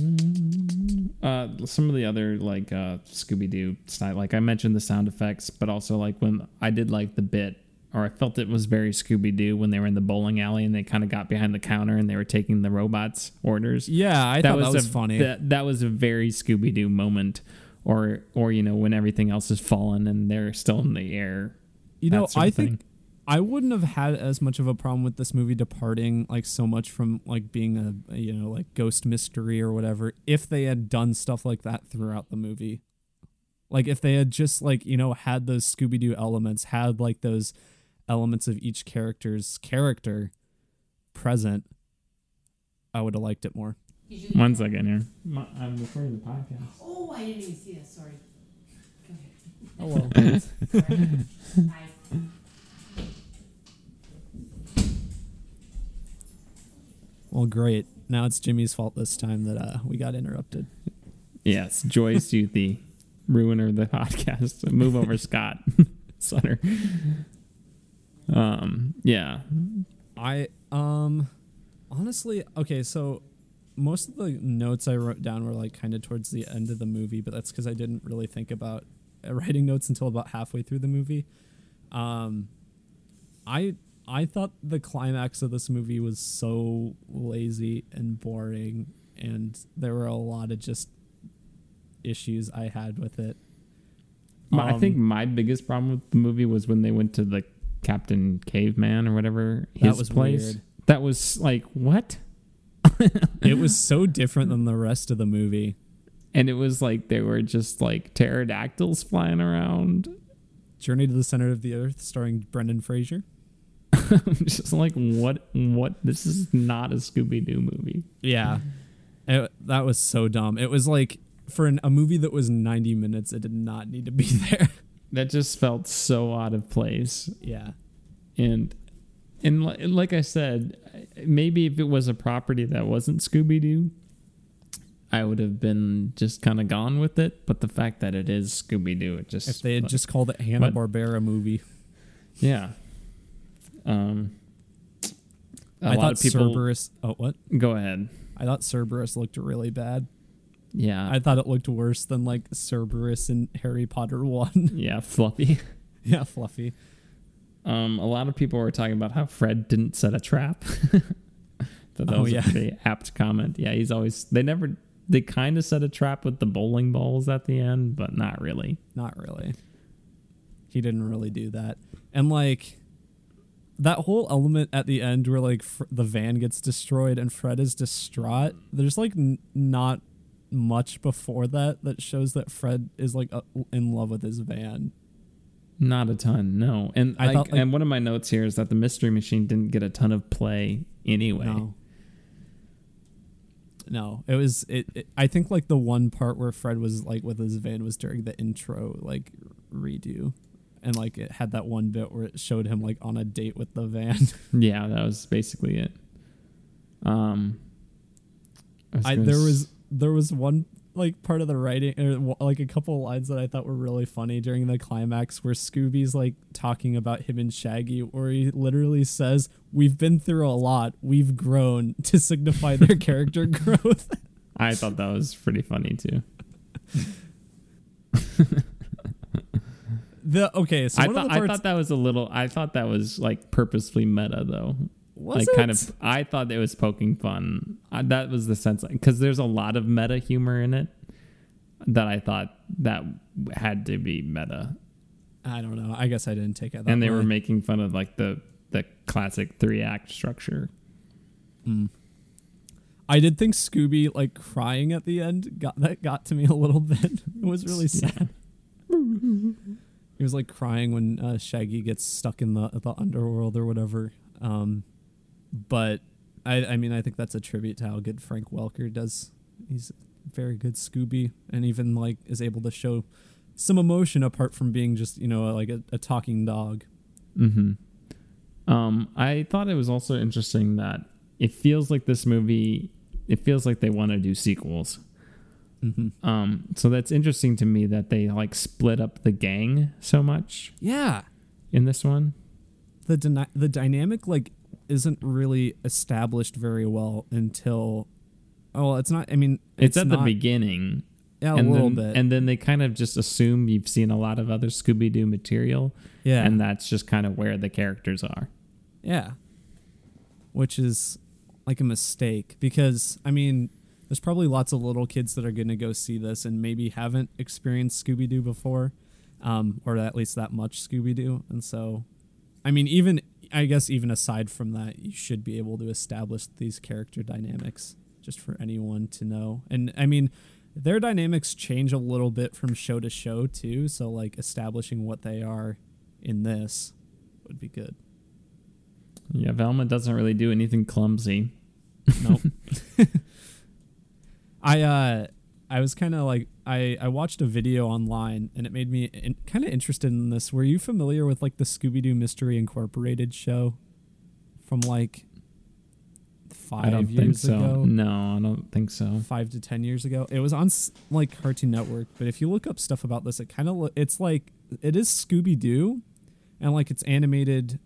uh, some of the other like uh, Scooby Doo style, like I mentioned the sound effects, but also like when I did like the bit, or I felt it was very Scooby Doo when they were in the bowling alley and they kind of got behind the counter and they were taking the robots' orders. Yeah, I thought that was a, funny. That, that was a very Scooby Doo moment, or or you know when everything else is fallen and they're still in the air. you know, I think thing. I wouldn't have had as much of a problem with this movie departing like so much from like being a, a, you know like ghost mystery or whatever if they had done stuff like that throughout the movie. Like if they had just like you know had those Scooby Doo elements, had like those elements of each character's character present, I would have liked it more. One second here. I'm recording the podcast. Oh, I didn't even see that. Sorry. Go ahead. Oh well. well, great. Now it's Jimmy's fault this time that uh, we got interrupted. Yes, Joyce Youthy, ruiner of the podcast. Move over, Scott Sutter. Um, yeah, I um honestly okay, so most of the notes I wrote down were like kind of towards the end of the movie, but that's because I didn't really think about uh, writing notes until about halfway through the movie. Um, I I thought the climax of this movie was so lazy and boring, and there were a lot of just issues I had with it. My- I Um, think my biggest problem with the movie was when they went to the Captain Caveman or whatever his That was place. weird. That was like what? it was so different than the rest of the movie. And it was like they were just like pterodactyls flying around. Journey to the Center of the Earth, starring Brendan Fraser. I'm just like what? What? This is not a Scooby Doo movie. Yeah. It- that was so dumb. It was like for an, a movie that was 90 minutes, it did not need to be there. That just felt so out of place. yeah. and and li- like I said, maybe if it was a property that wasn't Scooby Doo, I would have been just kind of gone with it. But the fact that it is Scooby Doo, it just If they had just called it Hanna Barbera movie, yeah. Um, a I lot thought of people Cerberus. Oh, what? go ahead. I thought Cerberus looked really bad. Yeah. I thought it looked worse than like Cerberus in Harry Potter one. yeah, fluffy. yeah, fluffy. Um, a lot of people were talking about how Fred didn't set a trap. that Oh, was yeah. a pretty apt comment. Yeah, he's always they never they kind of set a trap with the bowling balls at the end, but not really. Not really. He didn't really do that. And like that whole element at the end where like fr- the van gets destroyed and Fred is distraught. There's like n- not much before that that shows that Fred is like uh, in love with his van. Not a ton, no. And I I thought, like- and one of my notes here is that the mystery machine didn't get a ton of play anyway. No. No, it was it, it. I think like the one part where Fred was like with his van was during the intro like redo, and like it had that one bit where it showed him like on a date with the van. Yeah, that was basically it. Um, was I there s- was there was one like part of the writing or like a couple of lines that I thought were really funny during the climax where Scooby's like talking about him and Shaggy where he literally says we've been through a lot we've grown to signify their character growth I thought that was pretty funny too. The okay so I one thought of the I thought that was a little. I thought that was like purposefully meta though. was like it? kind of. I thought it was poking fun. I, that was the sense because there's a lot of meta humor in it that I thought that had to be meta, I don't know I guess I didn't take it that and they were making fun of like the the classic three act structure. Mm. I did think Scooby like crying at the end got that got to me a little bit. It was really sad. he was like crying when uh, Shaggy gets stuck in the the underworld or whatever. Um, but I I mean I think that's a tribute to how good Frank Welker does. He's very good Scooby and even like is able to show some emotion apart from being just you know like a, a talking dog. hmm Um, I thought it was also interesting that it feels like this movie. It feels like they want to do sequels. Mm-hmm. Um, so that's interesting to me that they like split up the gang so much Yeah, in this one. the dyna- the dynamic like isn't really established very well until oh well, it's not i mean It's, at the beginning, yeah a and little then bit and then they kind of just assume you've seen a lot of other Scooby Doo material, yeah and that's just kind of where the characters are. yeah which is like a mistake because i mean there's probably lots of little kids that are going to go see this and maybe haven't experienced scooby-doo before um, or at least that much scooby-doo and so i mean even i guess even aside from that you should be able to establish these character dynamics just for anyone to know and i mean their dynamics change a little bit from show to show too so like establishing what they are in this would be good Yeah, Velma doesn't really do anything clumsy. Nope. I uh I was kind of like I I watched a video online and it made me in, kind of interested in this. Were you familiar with like the Scooby Doo Mystery Incorporated show from like five I don't years think so. ago? No, I don't think so. Five to ten years ago, it was on like Cartoon Network. But if you look up stuff about this, it kind of lo- it's like it is Scooby Doo, and like it's animated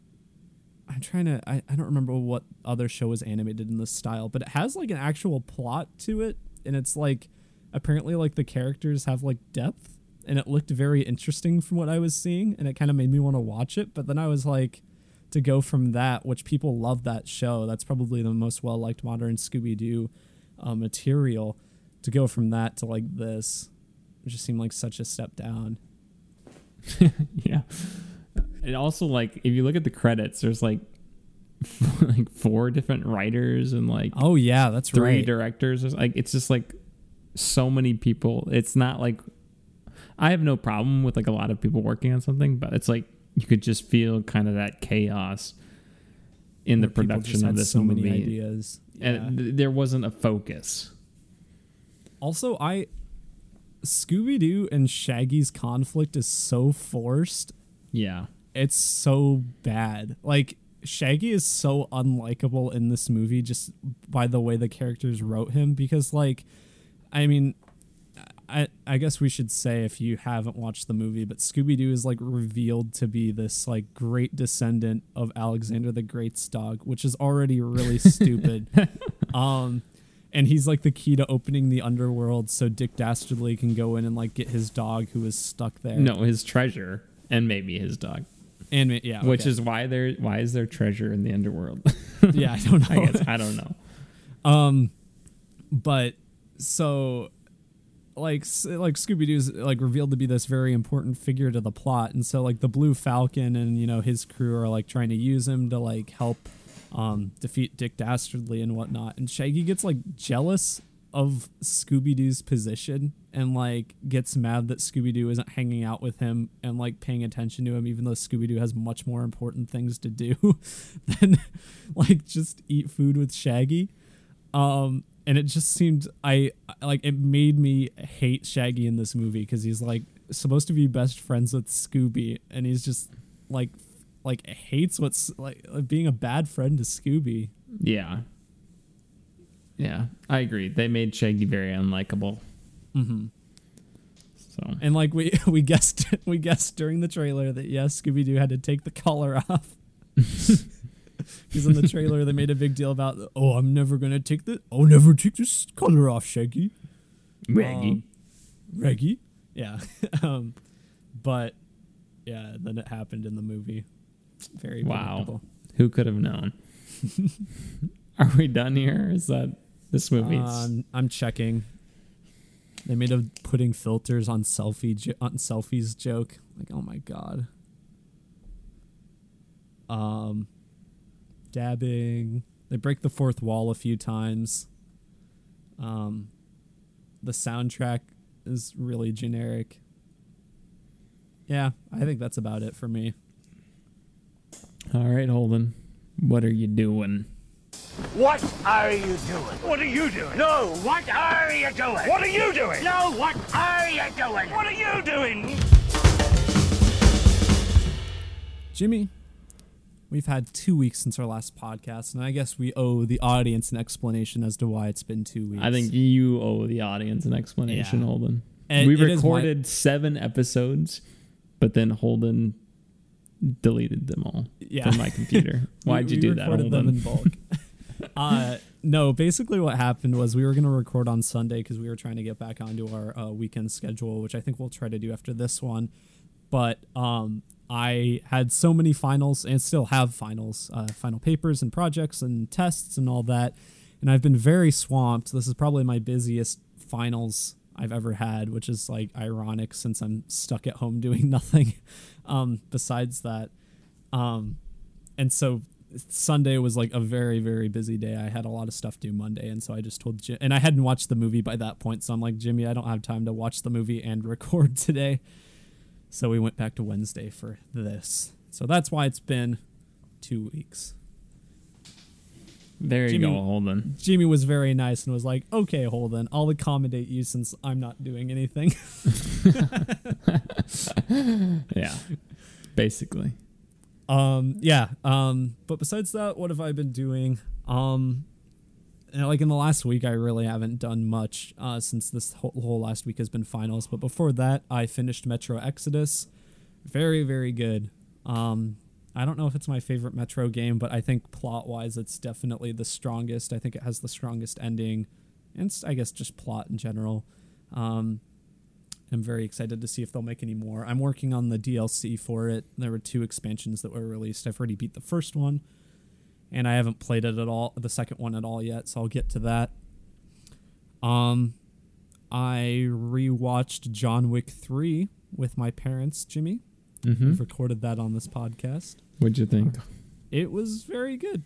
I'm trying to I, I don't remember what other show is animated in this style, but it has like an actual plot to it and it's like apparently like the characters have like depth and it looked very interesting from what I was seeing and it kind of made me want to watch it, but then I was like to go from that, which people love that show. That's probably the most well liked modern Scooby Doo uh, material. To go from that to like this, it just seemed like such a step down. yeah. And also, like, if you look at the credits, there's like, like four different writers and like Oh yeah, that's three right. directors. Like, it's just like so many people. It's not like I have no problem with like a lot of people working on something, but it's like you could just feel kind of that chaos in the Where production of this so movie, many ideas. Yeah. and th- there wasn't a focus. Also, I Scooby Doo and Shaggy's conflict is so forced. Yeah, It's so bad. Like Shaggy is so unlikable in this movie just by the way the characters wrote him because like I mean I I guess we should say if you haven't watched the movie, but Scooby Doo is like revealed to be this like great descendant of Alexander the Great's dog, which is already really stupid. um and he's like the key to opening the underworld so Dick Dastardly can go in and like get his dog who is stuck there. No, his treasure and maybe his dog. And yeah, Which okay. is why there why is there treasure in the underworld? yeah, I don't know. I guess I don't know. Um, but so like like Scooby Doo's like revealed to be this very important figure to the plot, and so like the Blue Falcon and you know his crew are like trying to use him to like help um defeat Dick Dastardly and whatnot, and Shaggy gets like jealous of Scooby Doo's position and like gets mad that Scooby Doo isn't hanging out with him and like paying attention to him, even though Scooby Doo has much more important things to do than like just eat food with Shaggy. Um, and it just seemed I like it made me hate Shaggy in this movie because he's like supposed to be best friends with Scooby, and he's just like like hates what's like being a bad friend to Scooby. Yeah. Yeah, I agree. They made Shaggy very unlikable. Mm-hmm. So And like we we guessed we guessed during the trailer that yes, Scooby Doo had to take the collar off. Because in the trailer they made a big deal about oh I'm never gonna take the oh never take this collar off Shaggy. Reggie. Um, Reggie. Yeah. um, but yeah, then it happened in the movie. Very Wow. Who could have known? Are we done here? Is that this movie. Um, I'm checking. They made a putting filters on selfie jo- on selfies joke. Like, oh my god. Um, dabbing. They break the fourth wall a few times. Um, the soundtrack is really generic. Yeah, I think that's about it for me. All right, Holden. What are you doing? What are you doing? What are you doing? No, what are you doing? What are you doing? No, what are you doing? What are you doing? Jimmy, we've had two weeks since our last podcast, and I guess we owe the audience an explanation as to why it's been two weeks. I think you owe the audience an explanation, Yeah. Holden. And we it is my- recorded seven episodes, but then Holden deleted them all Yeah. from my computer. Why'd We- you we do that, recorded them Holden? in bulk. uh, no, basically what happened was we were going to record on Sunday because we were trying to get back onto our uh, weekend schedule, which I think we'll try to do after this one. But um, I had so many finals and still have finals, uh, final papers and projects and tests and all that. And I've been very swamped. This is probably my busiest finals I've ever had, which is like ironic since I'm stuck at home doing nothing um, besides that. Um, and so Sunday was like a very very busy day. I had a lot of stuff due Monday, and so I just told Jim, and I hadn't watched the movie by that point. So I'm like, Jimmy, I don't have time to watch the movie and record today. So we went back to Wednesday for this. So that's why it's been two weeks. There you Jimmy- go, Holden. Jimmy was very nice and was like, "Okay, Holden, I'll accommodate you since I'm not doing anything." Yeah, basically. Um, yeah. Um, but besides that, what have I been doing? Um, like in the last week, I really haven't done much uh, since this whole, whole last week has been finals. But before that, I finished Metro Exodus. Very, very good. Um, I don't know if it's my favorite Metro game, but I think plot wise, it's definitely the strongest. I think it has the strongest ending, and i guess just plot in general. Um, I'm very excited to see if they'll make any more. I'm working on the DLC for it. There were two expansions that were released. I've already beat the first one, and I haven't played it at all, the second one at all yet. So I'll get to that. Um, I rewatched John Wick three with my parents, Jimmy. hmm We've recorded that on this podcast. What'd you think? It was very good.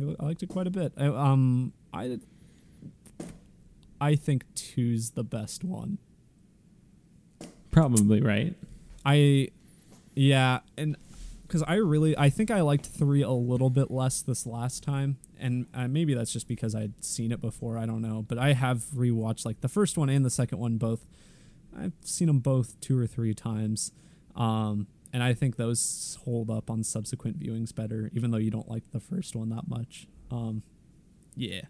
I, I liked it quite a bit. I, um, I I think two's the best one. Probably right. I, yeah, and because I really, I think I liked three a little bit less this last time, and uh, maybe that's just because I'd seen it before. I don't know, but I have rewatched like the first one and the second one both. I've seen them both two or three times, um, and I think those hold up on subsequent viewings better, even though you don't like the first one that much. Um, yeah.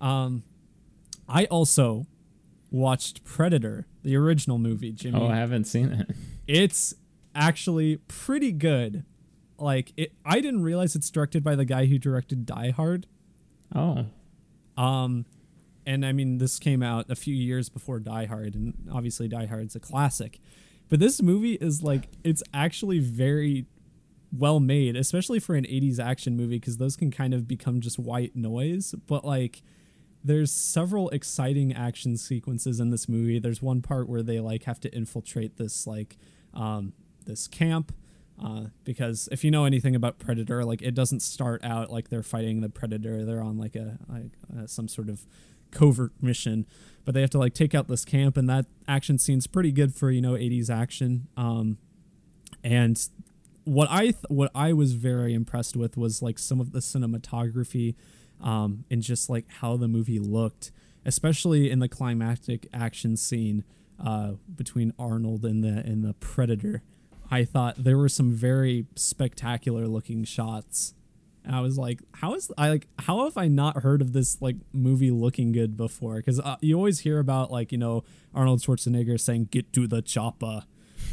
Um, I also watched Predator, the original movie, Jimmy Oh, I haven't seen it. it's actually pretty good. Like it, I didn't realize it's directed by the guy who directed Die Hard. Oh, Um, and I mean, this came out a few years before Die Hard, and obviously Die Hard's a classic. But this movie is like, it's actually very well made, especially for an 80s action movie, because those can kind of become just white noise. But like, there's several exciting action sequences in this movie. There's one part where they like have to infiltrate this like um, this camp uh, because if you know anything about Predator, like it doesn't start out like they're fighting the Predator. They're on like a some sort of covert mission, but they have to like take out this camp, and that action scene's pretty good for you know 80s action. Um, and what I th- what I was very impressed with was like some of the cinematography um, and just like how the movie looked, especially in the climactic action scene uh, between Arnold and the and the Predator. I thought there were some very spectacular looking shots. And I was like, how is I like how have I not heard of this like movie looking good before? Because uh, you always hear about like you know Arnold Schwarzenegger saying "Get to the chopper"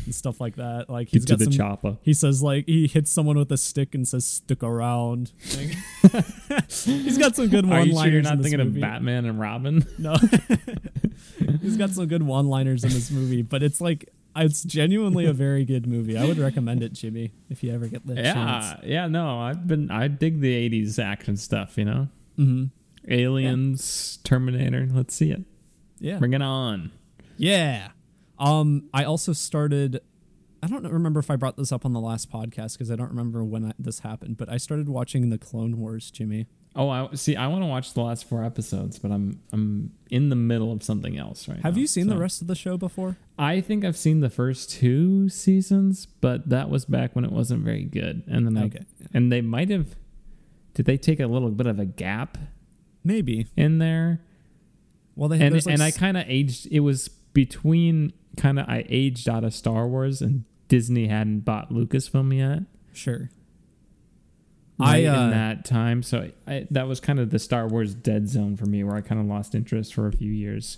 and stuff like that. Like he's Get to got the some, chopper. He says like he hits someone with a stick and says "Stick around." Like, he's got some good Are one-liners. you sure you're not in this thinking movie. of Batman and Robin? No, he's got some good one-liners in this movie, but it's like it's genuinely a very good movie. I would recommend it, Jimmy, if you ever get the yeah, chance. yeah. No, I've been. I dig the '80s action stuff. You know, Mm-hmm. Aliens, Terminator. Let's see it. Yeah, Bring it on. yeah. Um, I also started. I don't remember if I brought this up on the last podcast because I don't remember when I, this happened, but I started watching the Clone Wars, Jimmy. Oh, I see. I want to watch the last four episodes, but I'm I'm in the middle of something else right Have now, you seen the rest of the show before? I think I've seen the first two seasons, but that was back when it wasn't very good. And then Okay, yeah. and they might have. Did they take a little bit of a gap Maybe. in there? Well, they And like, and I kind of aged. It was between kind of I aged out of Star Wars and Disney hadn't bought Lucasfilm yet. sure. Right I, uh, in that time, so I, that was kind of the Star Wars dead zone for me, where I kind of lost interest for a few years.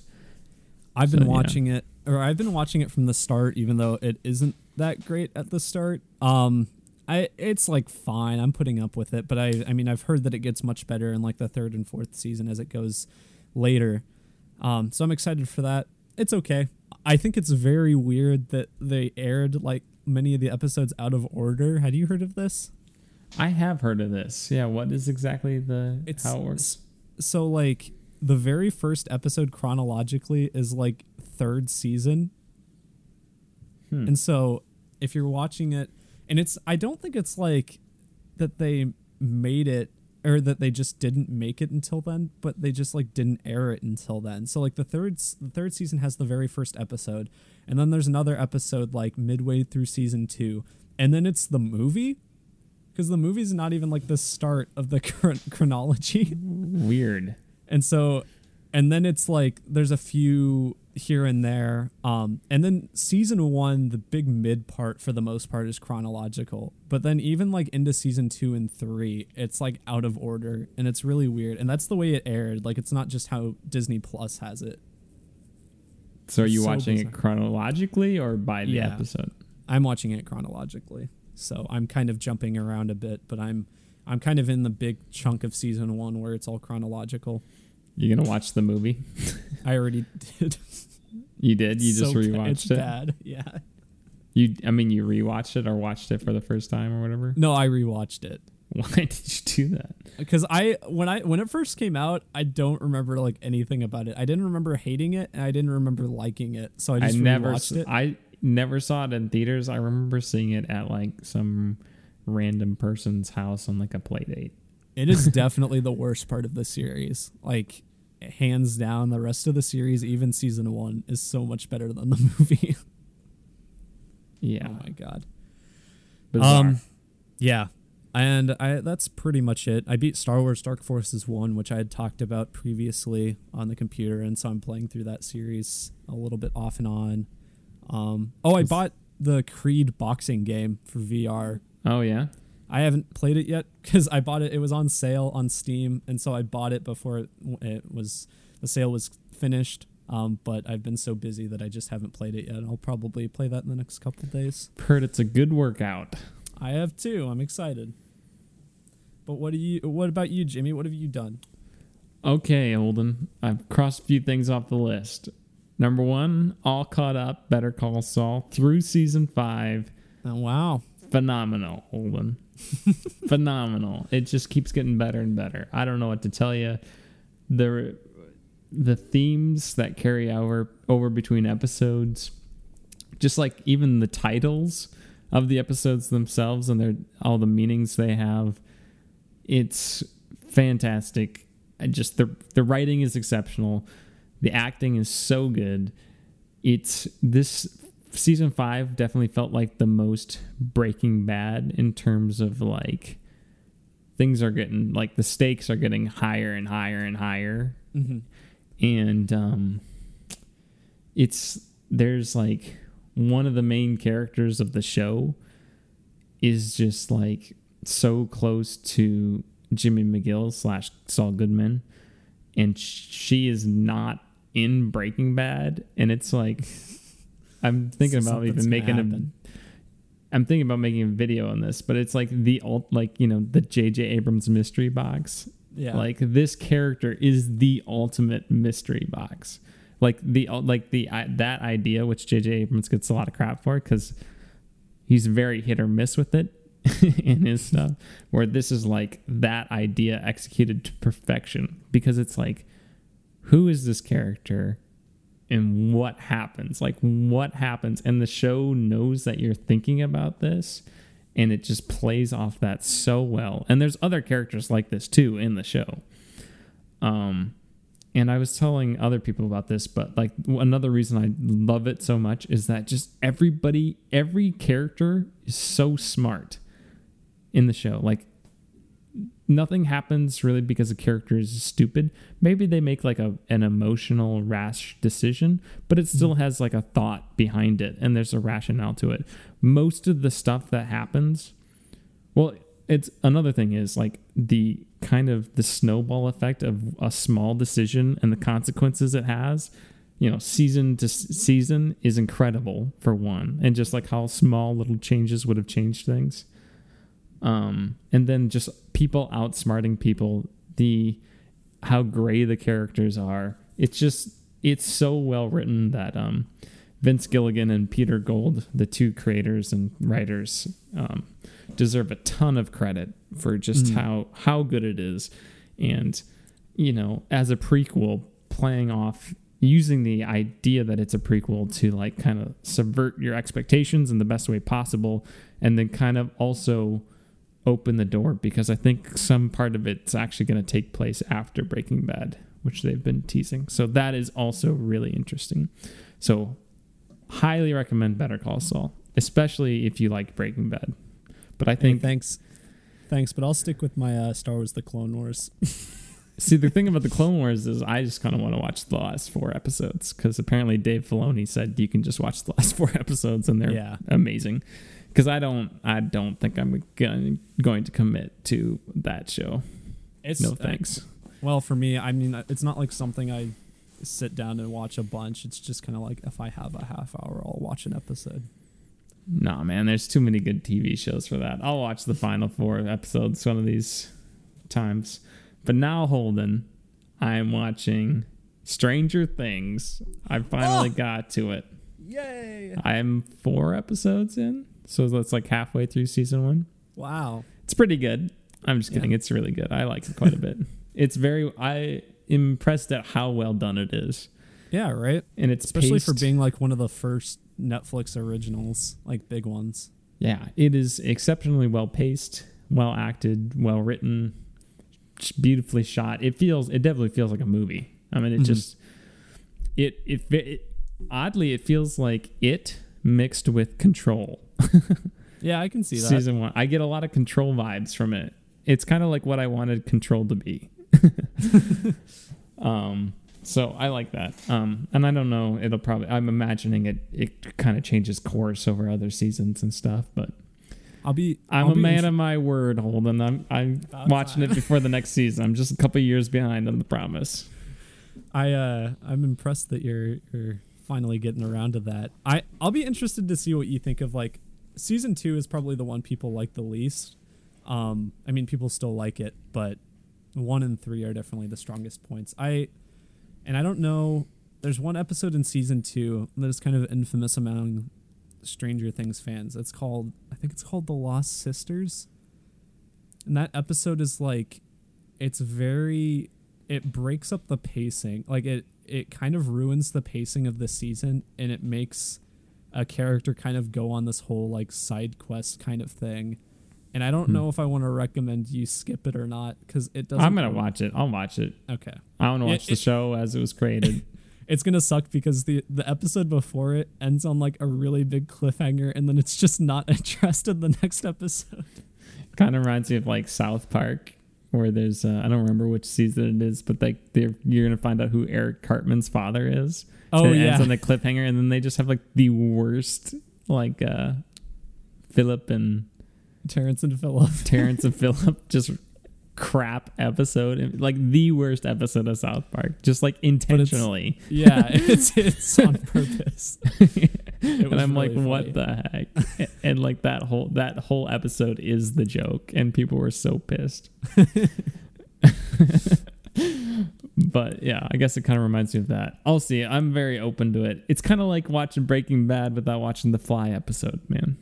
I've been So, yeah. watching it, or I've been watching it from the start, even though it isn't that great at the start. Um, I it's like fine. I'm putting up with it, but I I mean I've heard that it gets much better in like the third and fourth season as it goes later. Um, so I'm excited for that. It's okay. I think it's very weird that they aired like many of the episodes out of order. Had you heard of this? I have heard of this. Yeah, what is exactly the It's how it works? so like the very first episode chronologically is like third season Hmm. and so if you're watching it and it's i don't think it's like that they made it or that they just didn't make it until then but they just like didn't air it until then. So like the third the third season has the very first episode and then there's another episode like midway through season two and then it's the movie? Because the movie's not even like the start of the current chronology. Weird. and so and then it's like there's a few here and there. Um and then season one the big mid part for the most part is chronological. But then even like into season two and three it's like out of order and it's really weird. And that's the way it aired. Like it's not just how disney plus has it. So are you So watching it chronologically or by the Yeah. episode? i'm watching it chronologically. So i'm kind of jumping around a bit but i'm i'm kind of in the big chunk of season one where it's all chronological You gonna watch the movie? i already did You did. You just So rewatched it's it. bad yeah You, I mean, you rewatched it or watched it for the first time or whatever. No, I rewatched it Why did you do that? because I when I when it first came out, I don't remember like anything about it. I didn't remember hating it, and I didn't remember liking it. So I I just never, rewatched s- it. I never saw it in theaters. I remember seeing it at like some random person's house on like a play date. It is definitely the worst part of the series. Like hands down, the rest of the series, even season one, is so much better than the movie. Yeah, oh my god. bizarre. Um, yeah, and I that's pretty much it. I beat Star Wars Dark Forces one, which I had talked about previously on the computer, and so I'm playing through that series a little bit off and on. Um, oh, I bought the Creed boxing game for VR. oh yeah, I haven't played it yet because I bought it. It was on sale on Steam, and so I bought it before it, it was the sale was finished. Um, but I've been so busy that I just haven't played it yet. I'll probably play that in the next couple days. heard it's a good workout. I have too. I'm excited. But what do you? What about you, Jimmy? What have you done? Okay, Holden. I've crossed a few things off the list. Number one, all caught up. Better Call Saul through season five. Oh, wow. Phenomenal, Holden. Phenomenal. It just keeps getting better and better. I don't know what to tell you. The the themes that carry over over between episodes, just like even the titles of the episodes themselves and their all the meanings they have, it's fantastic. I just the the writing is exceptional. The acting is so good. It's this season 5 definitely felt like the most breaking bad in terms of like things are getting like the stakes are getting higher and higher and higher. And um it's there's like one of the main characters of the show is just like so close to Jimmy McGill slash Saul Goodman, and she is not in Breaking Bad, and it's like I'm thinking about even making a. I'm thinking about making a video on this, but it's like the ult, like you know, the J.J. Abrams mystery box. Yeah. Like this character is the ultimate mystery box. Like the uh, like the I that idea, which J.J. Abrams gets a lot of crap for, because he's very hit or miss with it in his stuff. Where this is like that idea executed to perfection, because it's like, who is this character? And what happens. Like what happens? And the show knows that you're thinking about this and it just plays off that so well. And there's other characters like this too in the show. Um and i was telling other people about this but like another reason i love it so much is that just everybody every character is so smart in the show. Like nothing happens really because the character is stupid. Maybe they make like a an emotional rash decision, but it still has like a thought behind it and there's a rationale to it. Most of the stuff that happens well, it's another thing is like the kind of the snowball effect of a small decision and the consequences it has. You know, season to season is incredible for one, and just like how small little changes would have changed things um, and then just people outsmarting people the how gray the characters are. It's just it's so well written that um, vince gilligan and Peter Gould the two creators and writers um, deserve a ton of credit for just how how good it is. And you know as a prequel playing off using the idea that it's a prequel to like kind of subvert your expectations in the best way possible and then kind of also open the door because I think some part of it's actually going to take place after Breaking Bad, which they've been teasing. So that is also really interesting. So highly recommend Better Call Saul, especially if you like Breaking Bad. But I Hey, think thanks. Thanks, but I'll stick with my uh, Star Wars: The Clone Wars. see the thing about the Clone Wars is I just kind of want to watch the last four episodes because apparently Dave Filoni said you can just watch the last four episodes and they're Yeah. amazing. Because I don't, I don't think I'm gonna, going to commit to that show. It's No uh, thanks. well, for me, I mean, it's not like something I sit down and watch a bunch. It's just kind of like if I have a half hour, I'll watch an episode. Nah, man, there's too many good TV shows for that. I'll watch the final four episodes one of these times. But now, Holden, I'm watching Stranger Things. I finally Oh! got to it. Yay! I'm four episodes in, so that's like halfway through season one. Wow. It's pretty good. I'm just Yeah. kidding. It's really good. I like it quite a bit. It's very. I impressed at how well done it is, Yeah, right. and it's Especially for being like one of the first Netflix originals, like big ones. Yeah, it is exceptionally well paced, well acted, well written, beautifully shot. It feels it definitely feels like a movie. I mean, it Mhm. just it, it it oddly it feels like it mixed with Control. Yeah, I can see that. Season 1. I get a lot of Control vibes from it. It's kind of like what I wanted Control to be. um so I like that. Um and I don't know, it'll probably I'm imagining it it kind of changes course over other seasons and stuff, but I'll be. I'm I'll a be man of my word, Holden. I'm I'm About watching time. it before the next season. I'm just a couple years behind on the promise. I uh, I'm impressed that you're you're finally getting around to that. I I'll be interested to see what you think of like season two is probably the one people like the least. Um, I mean, people still like it, but one and three are definitely the strongest points. I and I don't know. There's one episode in season two that is kind of infamous among Stranger Things fans. It's called I think it's called The Lost Sisters. And that episode is like it's very it breaks up the pacing. Like it it kind of ruins the pacing of the season and it makes a character kind of go on this whole like side quest kind of thing. And I don't Hmm. know if I want to recommend you skip it or not because it doesn't. I'm gonna watch it. I'll watch it. Okay, I want to watch the it- show as it was created. it's gonna suck because the the episode before it ends on like a really big cliffhanger, and then it's just not addressed in the next episode. kind of reminds me of like South Park, where there's uh, I don't remember which season it is, but like they're you're gonna find out who Eric Cartman's father is. Oh, it yeah. ends on the cliffhanger, and then they just have like the worst like uh Philip and Terrence and Philip. Terrence and Philip just crap episode, like the worst episode of South Park, just like intentionally. yeah, it's it's on purpose. and I'm like, really what the heck? and like that whole that whole episode is the joke, and people were so pissed. but yeah, I guess it kind of reminds me of that. I'll see. I'm very open to it. It's kind of like watching Breaking Bad without watching the Fly episode, man.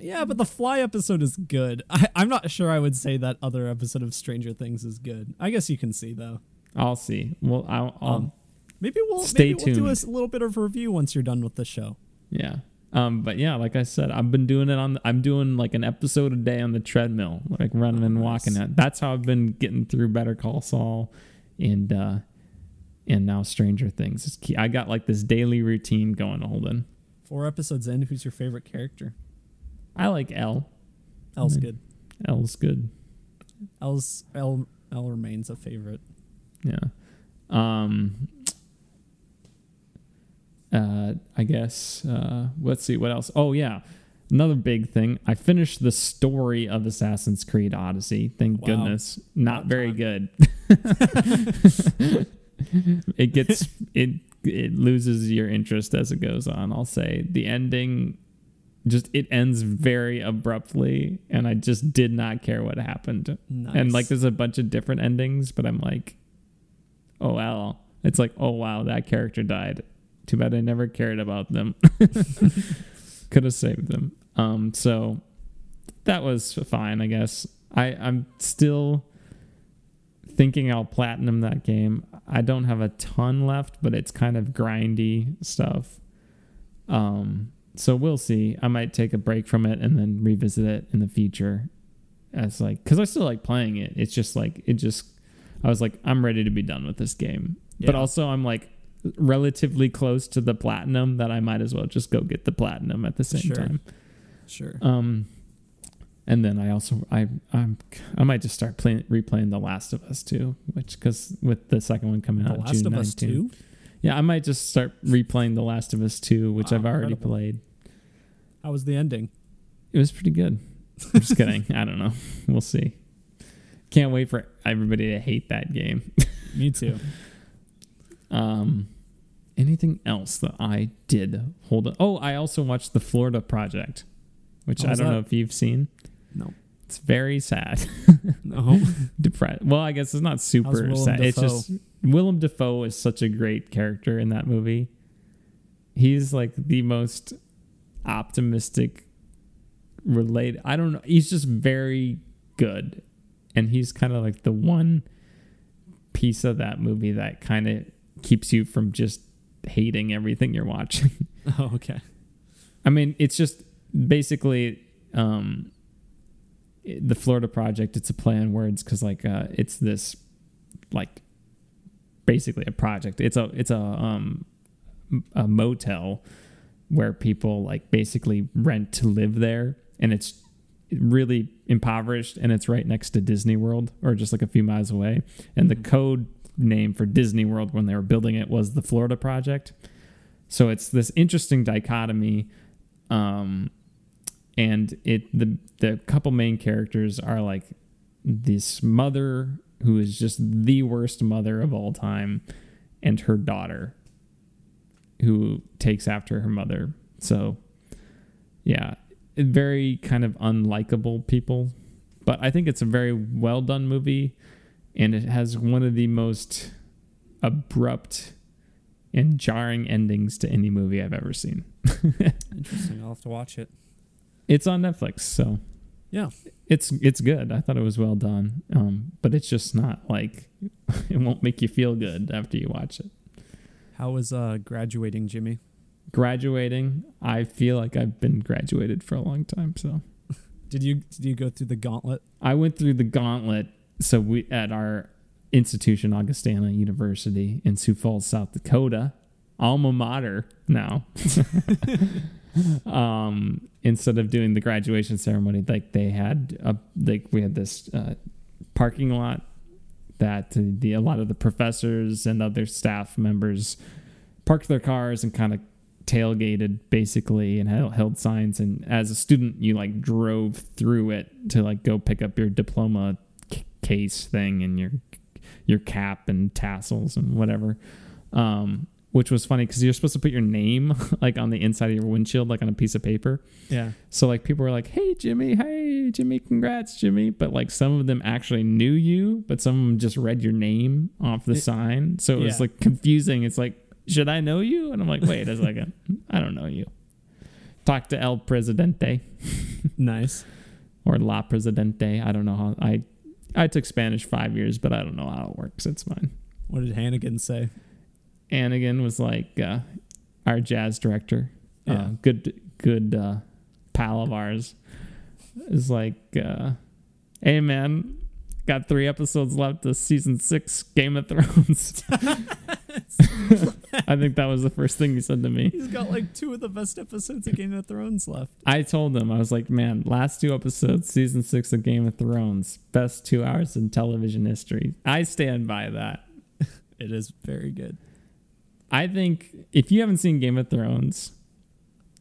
Yeah, but the Fly episode is good. I, I'm not sure I would say that other episode of Stranger Things is good. I guess you can see though. I'll see. Well, I'll, I'll Um, Maybe we'll Stay maybe we'll do a little bit of review once you're done with the show. Yeah. Um, but yeah, like I said, I've been doing it on. I'm doing like an episode a day on the treadmill, like running and nice. walking it. That's how I've been getting through Better Call Saul, and uh, and now Stranger Things. It's key. I got like this daily routine going, Holden. Four episodes in, who's your favorite character? I like L. El's Mm. good. L's good. El's El, El remains a favorite. Yeah. Um. Uh, I guess. Uh, let's see what else. Oh yeah, another big thing. I finished the story of Assassin's Creed Odyssey. Thank Wow. goodness. Not very good. it gets it it loses your interest as it goes on. I'll say the ending just it ends very abruptly and I just did not care what happened. Nice. And like there's a bunch of different endings, but I'm like, oh wow. It's like, oh wow, that character died. Too bad I never cared about them. Could have saved them. Um, so that was fine, I guess. I, I'm still thinking I'll platinum that game. I don't have a ton left, but it's kind of grindy stuff. Um, so we'll see. I might take a break from it and then revisit it in the future as like because I still like playing it. It's just like it just I was like I'm ready to be done with this game, but also I'm like relatively close to the platinum that I might as well just go get the platinum at the same Sure. time. Sure. Um, and then I also I I'm I might just start playing replaying The Last of Us too, which because with the second one coming the out Last June of Us 19th. two. Yeah, I might just start replaying The Last of Us two, which Wow, I've already incredible. played. How was the ending? It was pretty good. I'm just kidding. I don't know. We'll see. Can't wait for everybody to hate that game. Me too. Um, anything else that I did hold on? Oh, I also watched the Florida Project, which How I don't know if you've seen. No. It's very sad. No. Depressed. Well, I guess it's not super Willem sad. It's just Willem Dafoe is such a great character in that movie. He's like the most optimistic related. I don't know. He's just very good. And he's kind of like the one piece of that movie that kind of keeps you from just hating everything you're watching. oh, okay. I mean, it's just basically um, the Florida Project. It's a play on words because like uh, it's this like basically a project. It's a it's a um a motel where people like basically rent to live there, and it's really impoverished, and it's right next to Disney World or just like a few miles away. And the code name for Disney World when they were building it was the Florida Project. So it's this interesting dichotomy um and it the the couple main characters are like this mother who is just the worst mother of all time and her daughter who takes after her mother so yeah very kind of unlikable people but i think it's a very well done movie and it has one of the most abrupt and jarring endings to any movie I've ever seen. Interesting. I'll have to watch it. It's on Netflix, so Yeah. it's it's good. I thought it was well done, um, but it's just not like it won't make you feel good after you watch it. How was uh, graduating, Jimmy? Graduating, I feel like I've been graduated for a long time. So Did you did you go through the gauntlet? I went through the gauntlet. So we at our institution, Augustana University in Sioux Falls, South Dakota, alma mater now. um, instead of doing the graduation ceremony, like they had a like we had this uh, parking lot that the a lot of the professors and other staff members parked their cars and kind of tailgated basically and held, held signs. And as a student you like drove through it to like go pick up your diploma c- case thing and your your cap and tassels and whatever. Um which was funny because you're supposed to put your name like on the inside of your windshield like on a piece of paper Yeah. so like people were like, "Hey Jimmy, hey Jimmy, congrats Jimmy," but like some of them actually knew you, but some of them just read your name off the It- sign. So it was like confusing. It's like, should I know you? And I'm like, wait a second, I don't know you. Talk to El Presidente Nice. or La Presidente. I don't know how I. I took Spanish five years, but I don't know how it works. It's fine. What did Hannigan say? Hannigan was like uh, our jazz director. Yeah. Uh, good good uh, pal of ours. Is like, uh, hey man, got three episodes left of season six Game of Thrones. I think that was the first thing he said to me. He's got like two of the best episodes of Game of Thrones left. I told him, I was like, man, last two episodes, season six of Game of Thrones, best two hours in television history. I stand by that. It is very good. I think if you haven't seen Game of Thrones,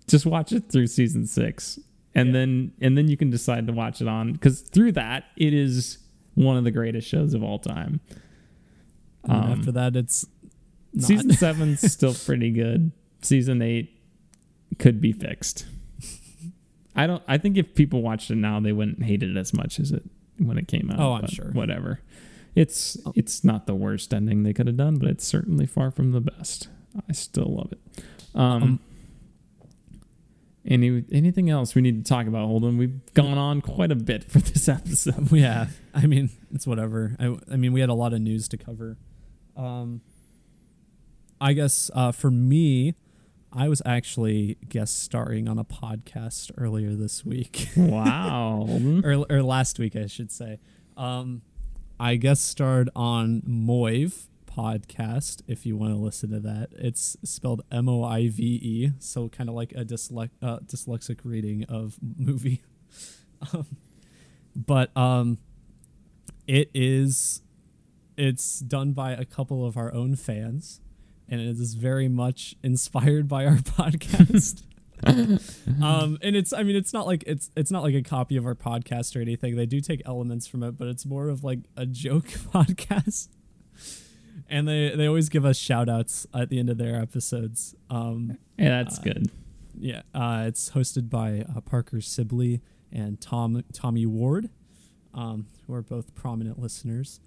just watch it through season six, and Yeah. then and then you can decide to watch it on because through that it is one of the greatest shows of all time. And Um, after that, it's not. Season seven's still pretty good. Season eight could be fixed. I don't. I think if people watched it now, they wouldn't hate it as much as it when it came out. Oh, I'm sure. Whatever. It's it's not the worst ending they could have done, but it's certainly far from the best. I still love it. Um, Um, any anything else we need to talk about, Holden? We've gone on quite a bit for this episode. yeah. I mean, it's whatever. I, I mean, we had a lot of news to cover. Um, I guess uh, for me, I was actually guest starring on a podcast earlier this week. wow, or, or last week, I should say. Um, I guest starred on Moive podcast. If you want to listen to that, it's spelled M O I V E, so kind of like a uh, dyslexic reading of movie. um, but um, it is it's done by a couple of our own fans, and it is very much inspired by our podcast um and it's i mean it's not like it's it's not like a copy of our podcast or anything. They do take elements from it but it's more of like a joke podcast. And they they always give us shout outs at the end of their episodes. Um Yeah, that's Uh, good. yeah uh it's hosted by uh, parker sibley and tom tommy ward. Um who are both prominent listeners.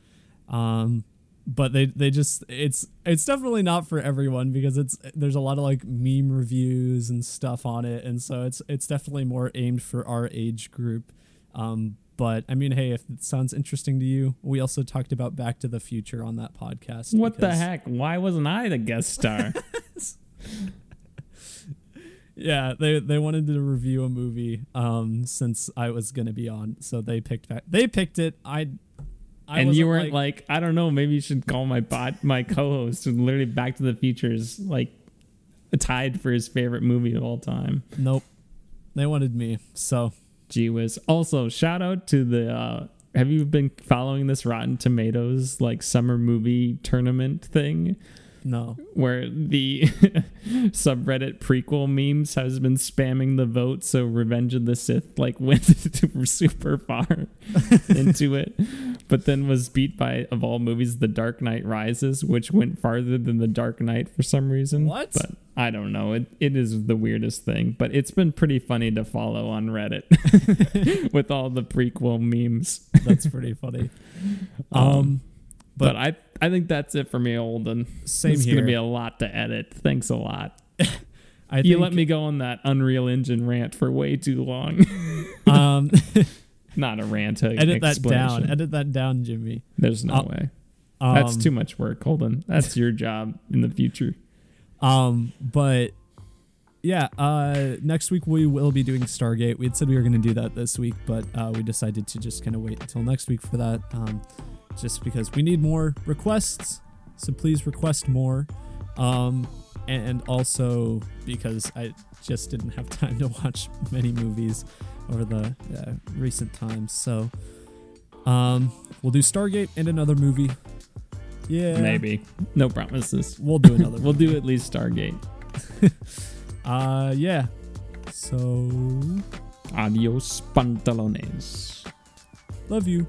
Um but they they just it's it's definitely not for everyone because it's there's a lot of like meme reviews and stuff on it and so it's it's definitely more aimed for our age group um but i mean hey if it sounds interesting to you we also talked about back to the future on that podcast What the heck? Why wasn't I the guest star? yeah they they wanted to review a movie um since i was gonna be on so they picked back they picked it i I and you weren't like, I don't know, maybe you should call my bot my co-host and literally Back to the Future's like tied for his favorite movie of all time. nope they wanted me so Gee whiz. Also, shout out to the uh have you been following this Rotten Tomatoes like summer movie tournament thing? No. Where the subreddit prequel memes has been spamming the vote so revenge of the sith like went super far into it. But then was beat by of all movies the dark knight rises which went farther than the dark knight for some reason. What? but i don't know. It, it is the weirdest thing. But it's been pretty funny to follow on reddit with all the prequel memes. That's pretty funny. Um, Um, But, I I think that's it for me, Holden. Same it's here. gonna be a lot to edit. Thanks a lot. I You let me go on that Unreal Engine rant for way too long. um, Not a rant. A edit that down. Edit that down, Jimmy. There's no Uh, way. Um, That's too much work, Holden. That's your job in the future. Um, but yeah, uh, next week we will be doing Stargate. We had said we were going to do that this week, but uh, we decided to just kind of wait until next week for that. Um, just because we need more requests, so please request more. Um, and also because I just didn't have time to watch many movies over the uh, recent times. So, um, we'll do Stargate and another movie. Yeah, Maybe. No promises. we'll do another. We'll do at least Stargate. Uh, yeah. So, Adios, pantalones. love you.